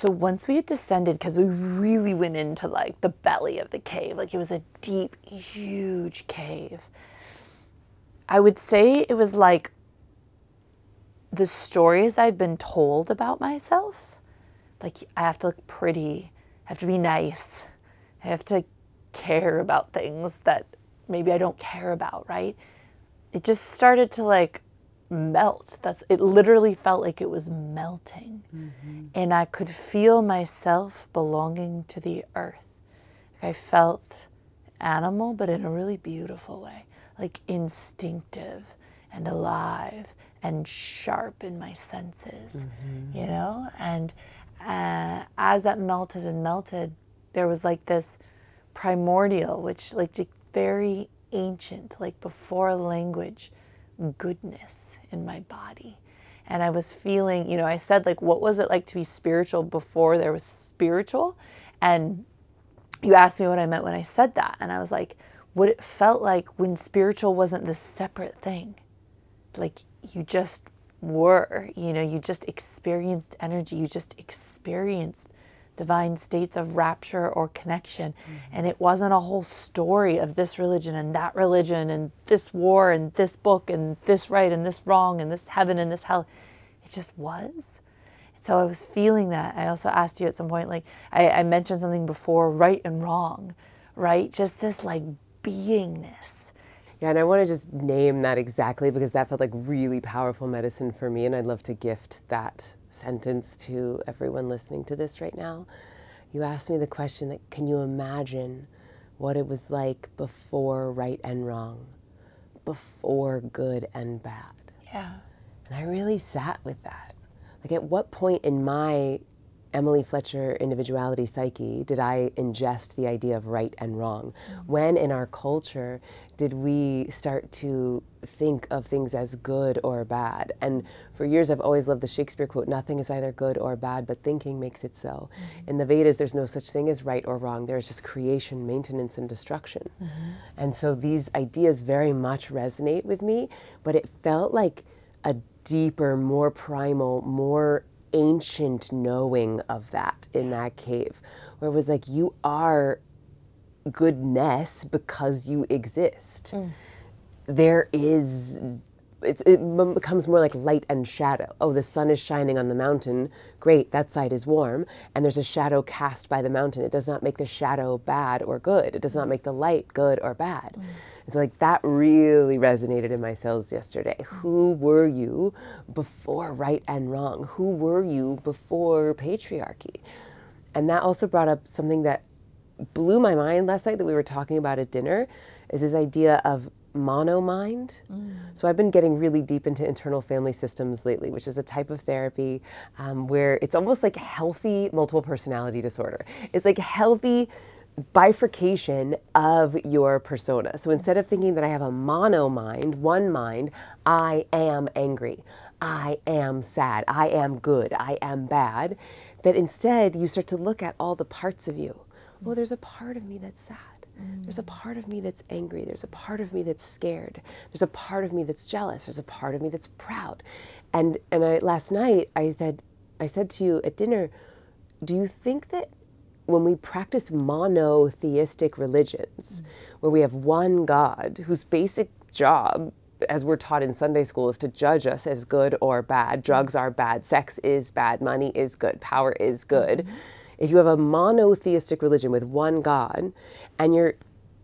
So once we had descended, because we really went into like the belly of the cave, like it was a deep, huge cave. I would say it was like the stories I'd been told about myself. Like I have to look pretty, I have to be nice, I have to care about things that maybe I don't care about, right? It just started to like melt. That's it literally felt like it was melting. Mm-hmm. And I could feel myself belonging to the earth. Like I felt animal, but in a really beautiful way, like instinctive and alive and sharp in my senses, mm-hmm. you know? And uh, as that melted and melted, there was like this primordial, which like very ancient, like before language, goodness in my body. And I was feeling, you know, I said, like, what was it like to be spiritual before there was spiritual? And you asked me what I meant when I said that. And I was like, what it felt like when spiritual wasn't this separate thing. Like, you just were, you know, you just experienced energy, you just experienced divine states of rapture or connection. Mm-hmm. And it wasn't a whole story of this religion and that religion and this war and this book and this right and this wrong and this heaven and this hell. It just was. So I was feeling that. I also asked you at some point, like, I, I mentioned something before right and wrong, right? Just this like beingness. Yeah, and I want to just name that exactly because that felt like really powerful medicine for me, and I'd love to gift that sentence to everyone listening to this right now. You asked me the question that can you imagine what it was like before right and wrong, before good and bad? Yeah. And I really sat with that. Like, at what point in my Emily Fletcher individuality psyche did I ingest the idea of right and wrong? Mm-hmm. When in our culture did we start to think of things as good or bad? And for years I've always loved the Shakespeare quote nothing is either good or bad, but thinking makes it so. Mm-hmm. In the Vedas, there's no such thing as right or wrong, there's just creation, maintenance, and destruction. Mm-hmm. And so these ideas very much resonate with me, but it felt like a deeper, more primal, more ancient knowing of that in that cave, where it was like, you are goodness because you exist. Mm. There is, it becomes more like light and shadow. Oh, the sun is shining on the mountain. Great, that side is warm. And there's a shadow cast by the mountain. It does not make the shadow bad or good. It does not make the light good or bad. Mm. And so, like, that really resonated in my cells yesterday. Who were you before right and wrong? Who were you before patriarchy? And that also brought up something that blew my mind last night that we were talking about at dinner is this idea of mono mind. Mm. So I've been getting really deep into internal family systems lately, which is a type of therapy um, where it's almost like healthy multiple personality disorder. It's like healthy bifurcation of your persona. So instead of thinking that I have a mono mind, one mind, I am angry, I am sad, I am good, I am bad, that instead you start to look at all the parts of you. Well, there's a part of me that's sad. There's a mm. part of me that's angry. There's a part of me that's scared. There's a part of me that's jealous. There's a part of me that's proud. And and I, last night I said I said to you at dinner, do you think that when we practice monotheistic religions, mm-hmm. where we have one God whose basic job, as we're taught in Sunday school, is to judge us as good or bad. Drugs are bad, sex is bad, money is good, power is good. Mm-hmm. If you have a monotheistic religion with one God and you're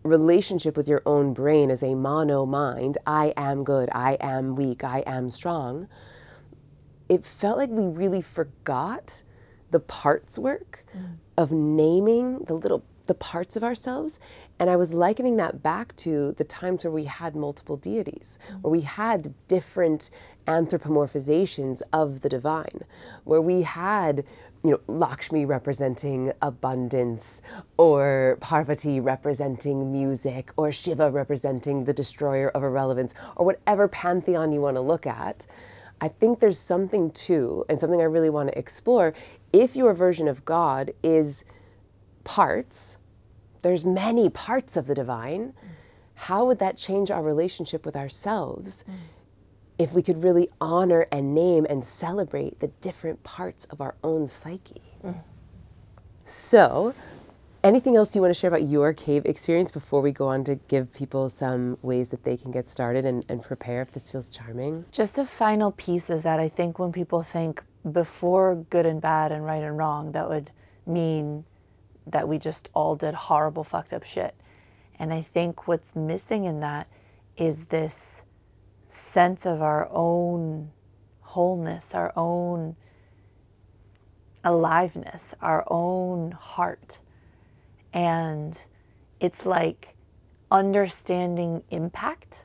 relationship with your own brain as a mono mind I am good, I am weak, I am strong it felt like we really forgot the parts work mm. of naming the little the parts of ourselves and i was likening that back to the times where we had multiple deities mm. where we had different anthropomorphizations of the divine where we had you know lakshmi representing abundance or parvati representing music or shiva representing the destroyer of irrelevance or whatever pantheon you want to look at I think there's something too, and something I really want to explore. If your version of God is parts, there's many parts of the divine. How would that change our relationship with ourselves if we could really honor and name and celebrate the different parts of our own psyche? So, anything else you want to share about your cave experience before we go on to give people some ways that they can get started and, and prepare if this feels charming? Just a final piece is that I think when people think before good and bad and right and wrong, that would mean that we just all did horrible, fucked up shit. And I think what's missing in that is this sense of our own wholeness, our own aliveness, our own heart. And it's like understanding impact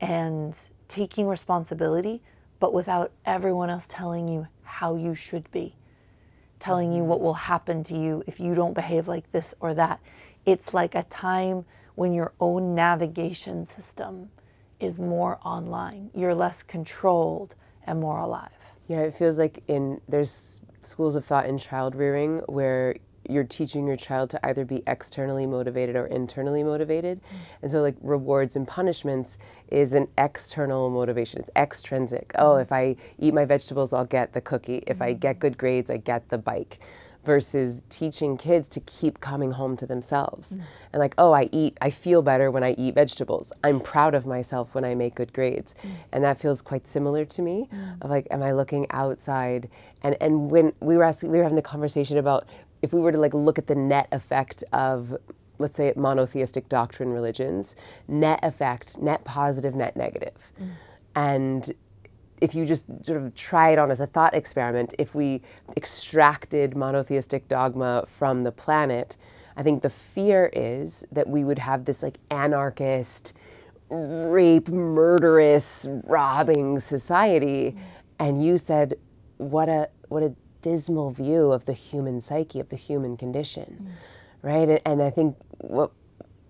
and taking responsibility, but without everyone else telling you how you should be, telling you what will happen to you if you don't behave like this or that. It's like a time when your own navigation system is more online. You're less controlled and more alive. Yeah, it feels like in there's schools of thought in child rearing where you're teaching your child to either be externally motivated or internally motivated. And so, like, rewards and punishments is an external motivation, it's extrinsic. Oh, if I eat my vegetables, I'll get the cookie. If I get good grades, I get the bike. Versus teaching kids to keep coming home to themselves. And, like, oh, I eat, I feel better when I eat vegetables. I'm proud of myself when I make good grades. And that feels quite similar to me of like, am I looking outside? And, and when we were asking, we were having the conversation about if we were to like look at the net effect of let's say monotheistic doctrine religions net effect net positive net negative. Mm. And if you just sort of try it on as a thought experiment if we extracted monotheistic dogma from the planet i think the fear is that we would have this like anarchist rape murderous robbing society. Mm. And you said what a what a dismal view of the human psyche, of the human condition, mm. right? And, and I think what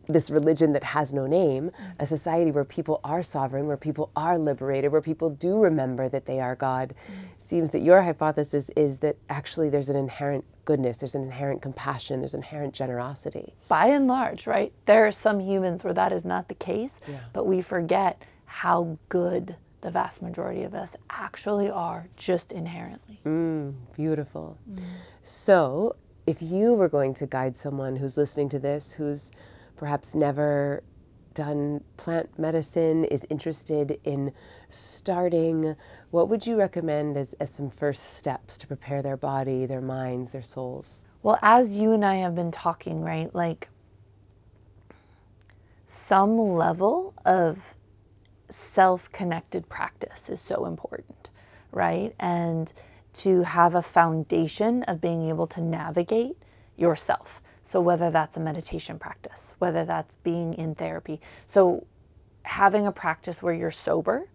this religion that has no name, mm. a society where people are sovereign, where people are liberated, where people do remember that they are God, mm. seems that your hypothesis is that actually there's an inherent goodness, there's an inherent compassion, there's inherent generosity. By and large, right? There are some humans where that is not the case, but we forget how good the vast majority of us actually are just inherently. Mm, beautiful. Mm. So, if you were going to guide someone who's listening to this, who's perhaps never done plant medicine, is interested in starting, what would you recommend as, as some first steps to prepare their body, their minds, their souls? Well, as you and I have been talking, right? Like some level of self connected practice is so important, right? And to have a foundation of being able to navigate yourself. So, whether that's a meditation practice, whether that's being in therapy. So, having a practice where you're sober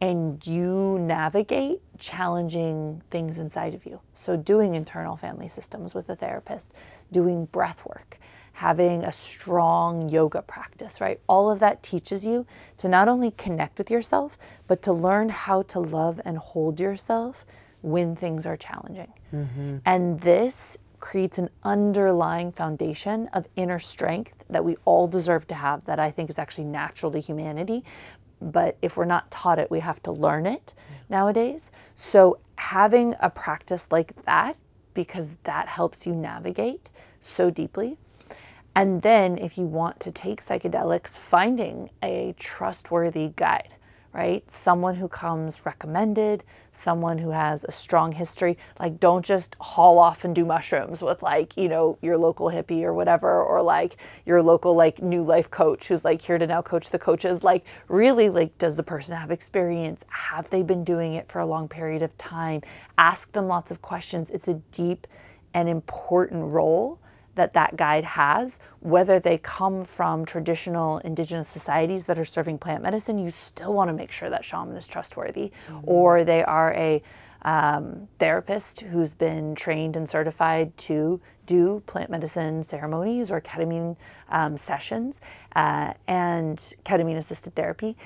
and you navigate challenging things inside of you. So, doing internal family systems with a therapist, doing breath work, having a strong yoga practice, right? All of that teaches you to not only connect with yourself, but to learn how to love and hold yourself when things are challenging. Mm-hmm. And this creates an underlying foundation of inner strength that we all deserve to have, that I think is actually natural to humanity. But if we're not taught it, we have to learn it nowadays. So, having a practice like that, because that helps you navigate so deeply. And then, if you want to take psychedelics, finding a trustworthy guide, right? Someone who comes recommended, someone who has a strong history. Like, don't just haul off and do mushrooms with, like, you know, your local hippie or whatever, or like your local, like, new life coach who's like here to now coach the coaches. Like, really, like, does the person have experience? Have they been doing it for a long period of time? Ask them lots of questions. It's a deep and important role that that guide has, whether they come from traditional indigenous societies that are serving plant medicine, you still want to make sure that shaman is trustworthy, mm-hmm. or they are a um, therapist who's been trained and certified to do plant medicine ceremonies or ketamine um, sessions uh, and ketamine assisted therapy.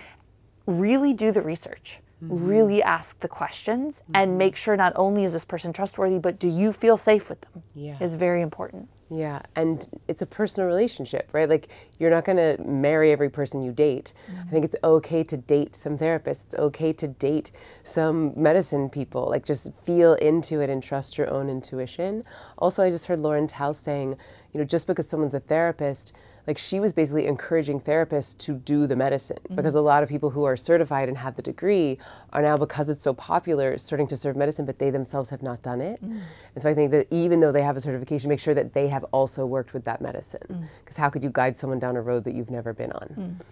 Really do the research. Mm-hmm. Really ask the questions mm-hmm. and make sure not only is this person trustworthy, but do you feel safe with them? Yeah. Is very important. Yeah, and it's a personal relationship, right? Like you're not going to marry every person you date. Mm-hmm. I think it's okay to date some therapists. It's okay to date some medicine people. Like just feel into it and trust your own intuition. Also, I just heard Lauren Taus saying, you know, just because someone's a therapist like she was basically encouraging therapists to do the medicine mm-hmm. because a lot of people who are certified and have the degree are now because it's so popular starting to serve medicine but they themselves have not done it mm. and so i think that even though they have a certification make sure that they have also worked with that medicine because mm. how could you guide someone down a road that you've never been on mm.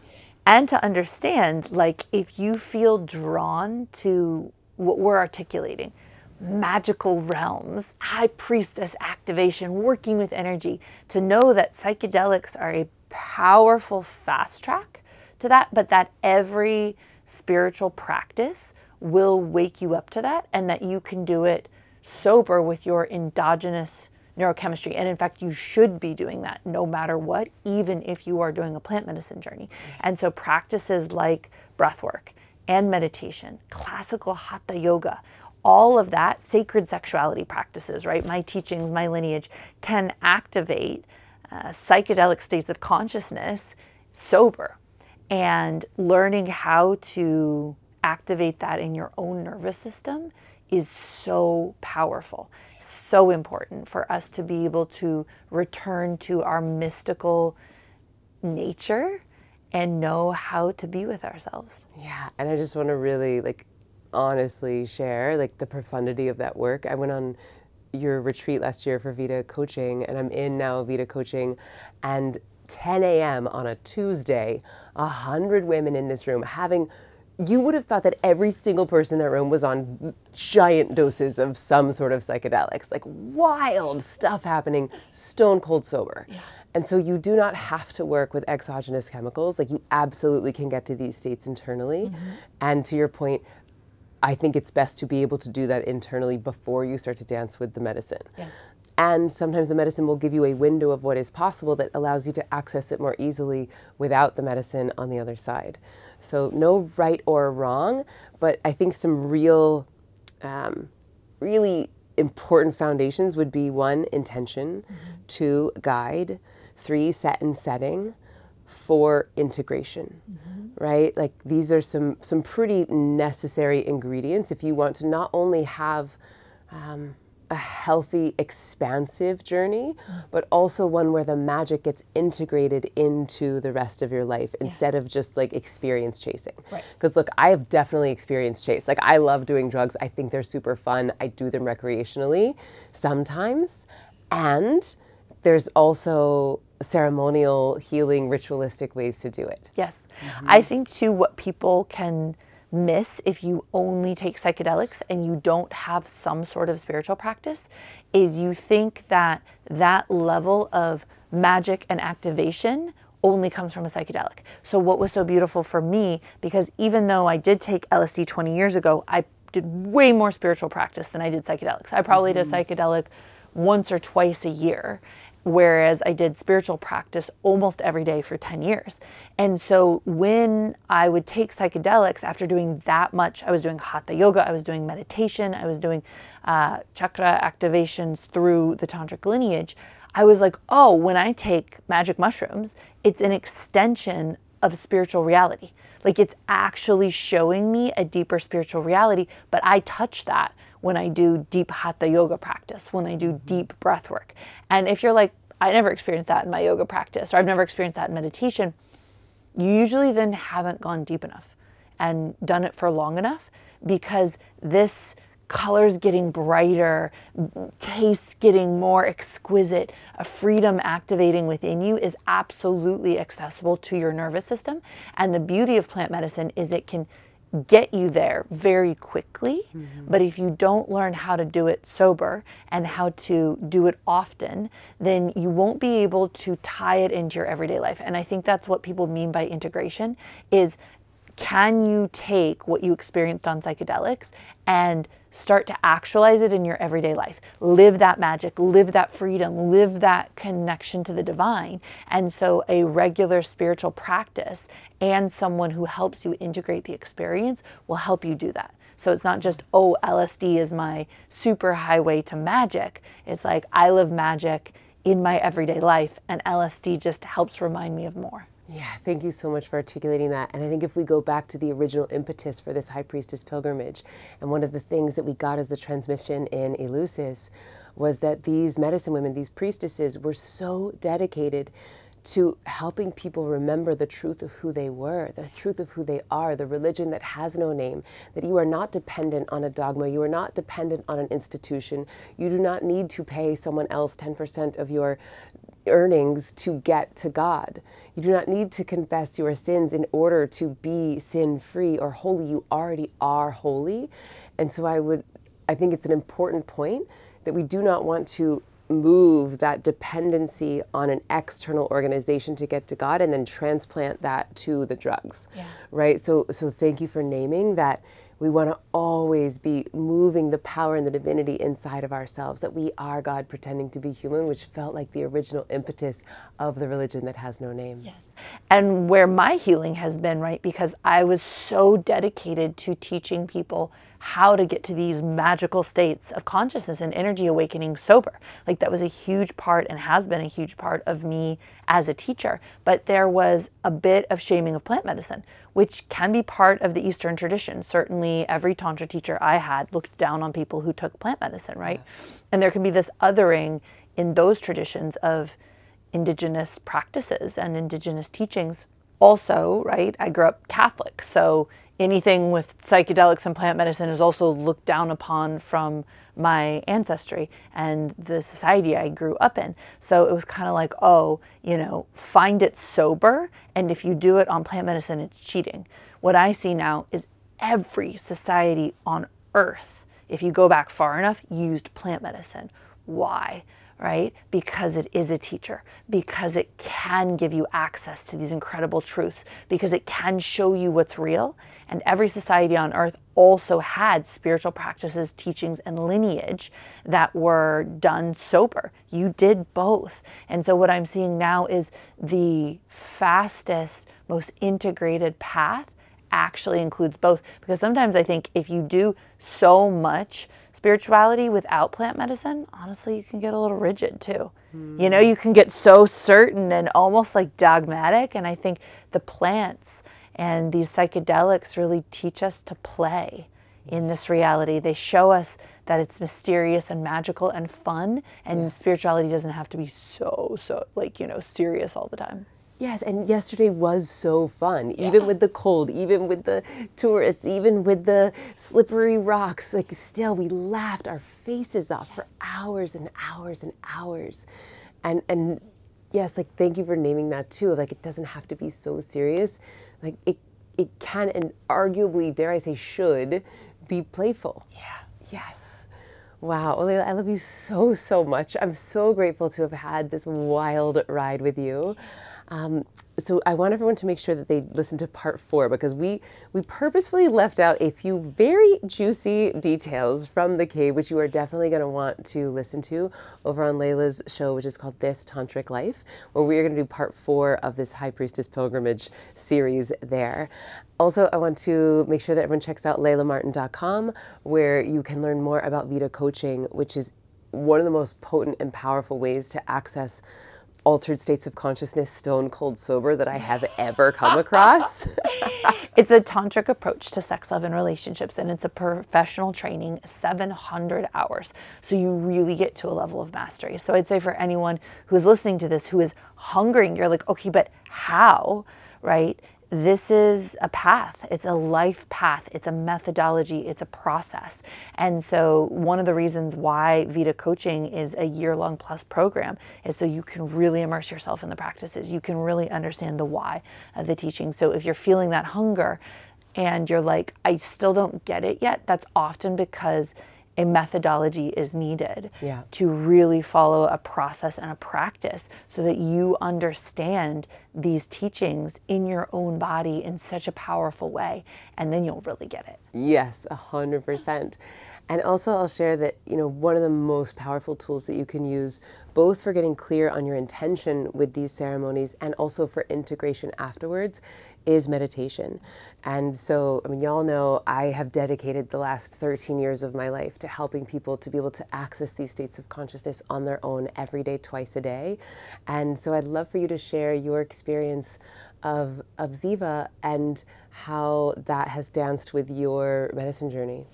and to understand like if you feel drawn to what we're articulating magical realms, high priestess activation, working with energy, to know that psychedelics are a powerful fast track to that, but that every spiritual practice will wake you up to that and that you can do it sober with your endogenous neurochemistry. And in fact, you should be doing that no matter what, even if you are doing a plant medicine journey. And so practices like breath work and meditation, classical hatha yoga, all of that sacred sexuality practices, right? My teachings, my lineage can activate uh, psychedelic states of consciousness sober and learning how to activate that in your own nervous system is so powerful, so important for us to be able to return to our mystical nature and know how to be with ourselves. Yeah, and I just want to really like honestly share like the profundity of that work. I went on your retreat last year for Vita coaching, and I'm in now Vita coaching, and 10 a.m. on a Tuesday, a hundred women in this room having. You would have thought that every single person in that room was on giant doses of some sort of psychedelics, like wild stuff happening, stone cold sober. Yeah. And so you do not have to work with exogenous chemicals. Like you absolutely can get to these states internally. Mm-hmm. And to your point, I think it's best to be able to do that internally before you start to dance with the medicine. Yes. And sometimes the medicine will give you a window of what is possible that allows you to access it more easily without the medicine on the other side. So, no right or wrong, but I think some real, um, really important foundations would be one, intention, mm-hmm. two, guide, three, set and setting, four, integration. Mm-hmm right? Like these are some some pretty necessary ingredients if you want to not only have um, a healthy, expansive journey, but also one where the magic gets integrated into the rest of your life instead yeah. of just like experience chasing. Because right. look, I have definitely experienced chase. Like I love doing drugs. I think they're super fun. I do them recreationally sometimes, and there's also ceremonial, healing, ritualistic ways to do it. Yes. Mm-hmm. I think, too, what people can miss if you only take psychedelics and you don't have some sort of spiritual practice is you think that that level of magic and activation only comes from a psychedelic. So, what was so beautiful for me, because even though I did take LSD 20 years ago, I did way more spiritual practice than I did psychedelics. I probably mm-hmm. did a psychedelic once or twice a year whereas I did spiritual practice almost every day for 10 years. And so when I would take psychedelics after doing that much, I was doing hatha yoga, I was doing meditation, I was doing uh, chakra activations through the tantric lineage. I was like, oh, when I take magic mushrooms, it's an extension of spiritual reality. Like it's actually showing me a deeper spiritual reality, but I touch that when I do deep hatha yoga practice, when I do mm-hmm. deep breath work. And if you're like, I never experienced that in my yoga practice, or I've never experienced that in meditation, you usually then haven't gone deep enough. and done it for long enough because this colors getting brighter, tastes getting more exquisite, a freedom activating within you is absolutely accessible to your nervous system. And the beauty of plant medicine is it can get you there very quickly. Mm-hmm. But if you don't learn how to do it sober and how to do it often, then you won't be able to tie it into your everyday life. And I think that's what people mean by integration is can you take what you experienced on psychedelics and start to actualize it in your everyday life. Live that magic, live that freedom, live that connection to the divine. And so, a regular spiritual practice and someone who helps you integrate the experience will help you do that. So, it's not just, oh, LSD is my super highway to magic. It's like, I live magic in my everyday life, and LSD just helps remind me of more. Yeah, thank you so much for articulating that. And I think if we go back to the original impetus for this High Priestess pilgrimage, and one of the things that we got as the transmission in Eleusis was that these medicine women, these priestesses, were so dedicated to helping people remember the truth of who they were, the truth of who they are, the religion that has no name, that you are not dependent on a dogma, you are not dependent on an institution, you do not need to pay someone else 10% of your earnings to get to God. You do not need to confess your sins in order to be sin free or holy. You already are holy. And so I would, I think it's an important point that we do not want to move that dependency on an external organization to get to God and then transplant that to the drugs. Yeah. Right? So so thank you for naming that we want to always be moving the power and the divinity inside of ourselves, that we are God pretending to be human, which felt like the original impetus of the religion that has no name. Yes. And where my healing has been, right? Because I was so dedicated to teaching people how to get to these magical states of consciousness and energy awakening sober. Like that was a huge part and has been a huge part of me as a teacher. But there was a bit of shaming of plant medicine, which can be part of the Eastern tradition. Certainly, every Tantra teacher I had looked down on people who took plant medicine, right? Yeah. And there can be this othering in those traditions of indigenous practices and indigenous teachings. Also, right, I grew up Catholic, so anything with psychedelics and plant medicine is also looked down upon from my ancestry and the society I grew up in. So it was kind of like, oh, you know, find it sober, and if you do it on plant medicine, it's cheating. What I see now is every society on earth, if you go back far enough, used plant medicine. Why? Right? Because it is a teacher, because it can give you access to these incredible truths, because it can show you what's real. And every society on earth also had spiritual practices, teachings, and lineage that were done sober. You did both. And so, what I'm seeing now is the fastest, most integrated path actually includes both. Because sometimes I think if you do so much, spirituality without plant medicine, honestly, you can get a little rigid too. Mm. You know, you can get so certain and almost like dogmatic. And I think the plants and these psychedelics really teach us to play in this reality. They show us that it's mysterious and magical and fun, and yes. spirituality doesn't have to be so, so, like, you know, serious all the time. Yes, and yesterday was so fun, yeah. even with the cold, even with the tourists, even with the slippery rocks. Like, still, we laughed our faces off for hours and hours and hours. And, and yes, like, thank you for naming that too. Like, it doesn't have to be so serious. Like, it, it can and arguably, dare I say, should be playful. Yeah. Yes. Wow. Well, I love you so, so much. I'm so grateful to have had this wild ride with you. Um, so I want everyone to make sure that they listen to part four because we we purposefully left out a few very juicy details from the cave, which you are definitely going to want to listen to over on Layla's show, which is called This Tantric Life, where we are going to do part four of this High Priestess Pilgrimage series there. Also, I want to make sure that everyone checks out laylamartin.com, where you can learn more about Vita coaching, which is one of the most potent and powerful ways to access altered states of consciousness stone cold sober that I have ever come across. it's a tantric approach to sex, love, and relationships, and it's a professional training, 700 hours. So you really get to a level of mastery. So I'd say for anyone who's listening to this who is hungering, you're like, okay, but how? Right? This is a path. It's a life path. It's a methodology. It's a process. And so, one of the reasons why Vita Coaching is a year long plus program is so you can really immerse yourself in the practices. You can really understand the why of the teaching. So, if you're feeling that hunger and you're like, I still don't get it yet, that's often because a methodology is needed Yeah. to really follow a process and a practice so that you understand these teachings in your own body in such a powerful way and then you'll really get it. Yes, a hundred percent. And also, I'll share that you know one of the most powerful tools that you can use, both for getting clear on your intention with these ceremonies and also for integration afterwards, is meditation. And so, I mean, y'all know I have dedicated the last 13 years of my life to helping people to be able to access these states of consciousness on their own every day, twice a day. And so, I'd love for you to share your experience of of Ziva and how that has danced with your medicine journey.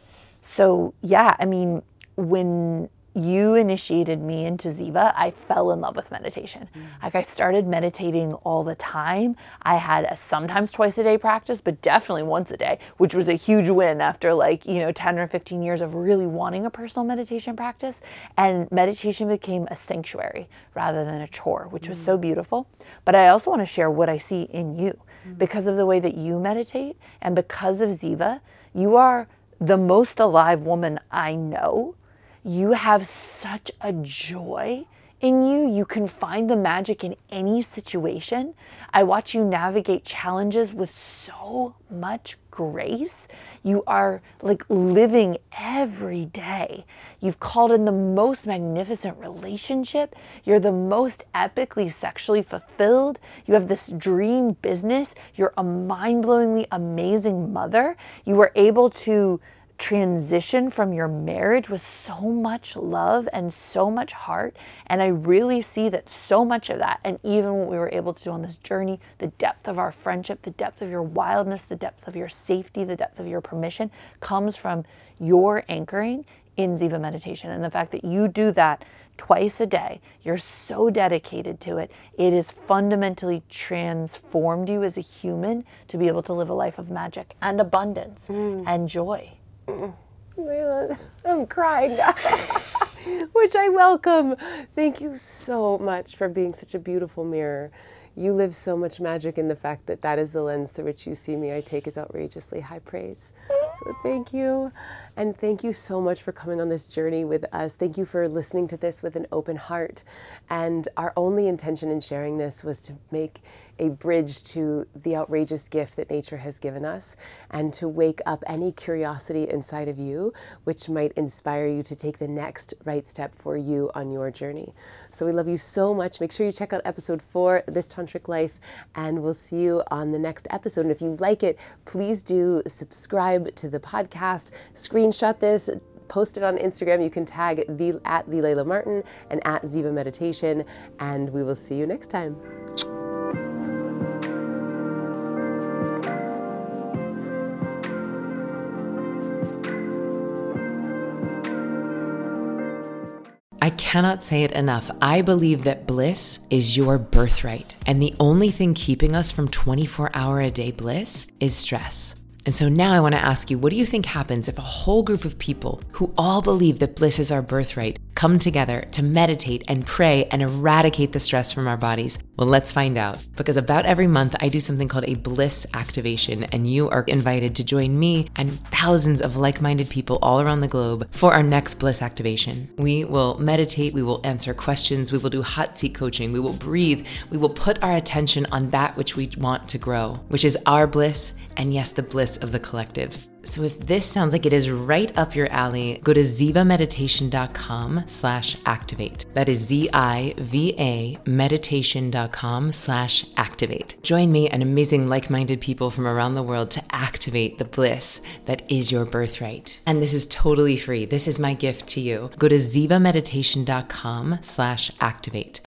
So, yeah, I mean, when you initiated me into Ziva, I fell in love with meditation. Mm. Like, I started meditating all the time. I had a sometimes twice a day practice, but definitely once a day, which was a huge win after like, you know, 10 or 15 years of really wanting a personal meditation practice. And meditation became a sanctuary rather than a chore, which was mm. so beautiful. But I also want to share what I see in you mm. because of the way that you meditate and because of Ziva. You are the most alive woman I know. You have such a joy in you. You can find the magic in any situation. I watch you navigate challenges with so much grace. You are like living every day. You've called in the most magnificent relationship. You're the most epically sexually fulfilled. You have this dream business. You're a mind blowingly amazing mother. You were able to transition from your marriage with so much love and so much heart. And I really see that so much of that, and even what we were able to do on this journey, the depth of our friendship, the depth of your wildness, the depth of your safety, the depth of your permission, comes from your anchoring in Ziva meditation. And the fact that you do that twice a day, you're so dedicated to it, it has fundamentally transformed you as a human to be able to live a life of magic and abundance mm. and joy. Layla, I'm crying now, which I welcome. Thank you so much for being such a beautiful mirror. You live so much magic in the fact that that is the lens through which you see me. I take as outrageously high praise. So thank you. And thank you so much for coming on this journey with us. Thank you for listening to this with an open heart. And our only intention in sharing this was to make a bridge to the outrageous gift that nature has given us and to wake up any curiosity inside of you, which might inspire you to take the next right step for you on your journey. So we love you so much. Make sure you check out episode four, This Tantric Life, and we'll see you on the next episode. And if you like it, please do subscribe to the podcast, screenshot this, post it on Instagram. You can tag the at the Layla Martin and at Ziva Meditation, and we will see you next time. Cannot say it enough. I believe that bliss is your birthright. And the only thing keeping us from 24 hour a day bliss is stress. And so now I want to ask you what do you think happens if a whole group of people who all believe that bliss is our birthright come together to meditate and pray and eradicate the stress from our bodies? Well, let's find out. Because about every month, I do something called a bliss activation, and you are invited to join me and thousands of like minded people all around the globe for our next bliss activation. We will meditate, we will answer questions, we will do hot seat coaching, we will breathe, we will put our attention on that which we want to grow, which is our bliss, and yes, the bliss of the collective. So if this sounds like it is right up your alley, go to zivameditation.com slash activate. That is Z-I-V-A meditation.com slash activate. Join me and amazing like-minded people from around the world to activate the bliss that is your birthright. And this is totally free. This is my gift to you. Go to zivameditation.com slash activate.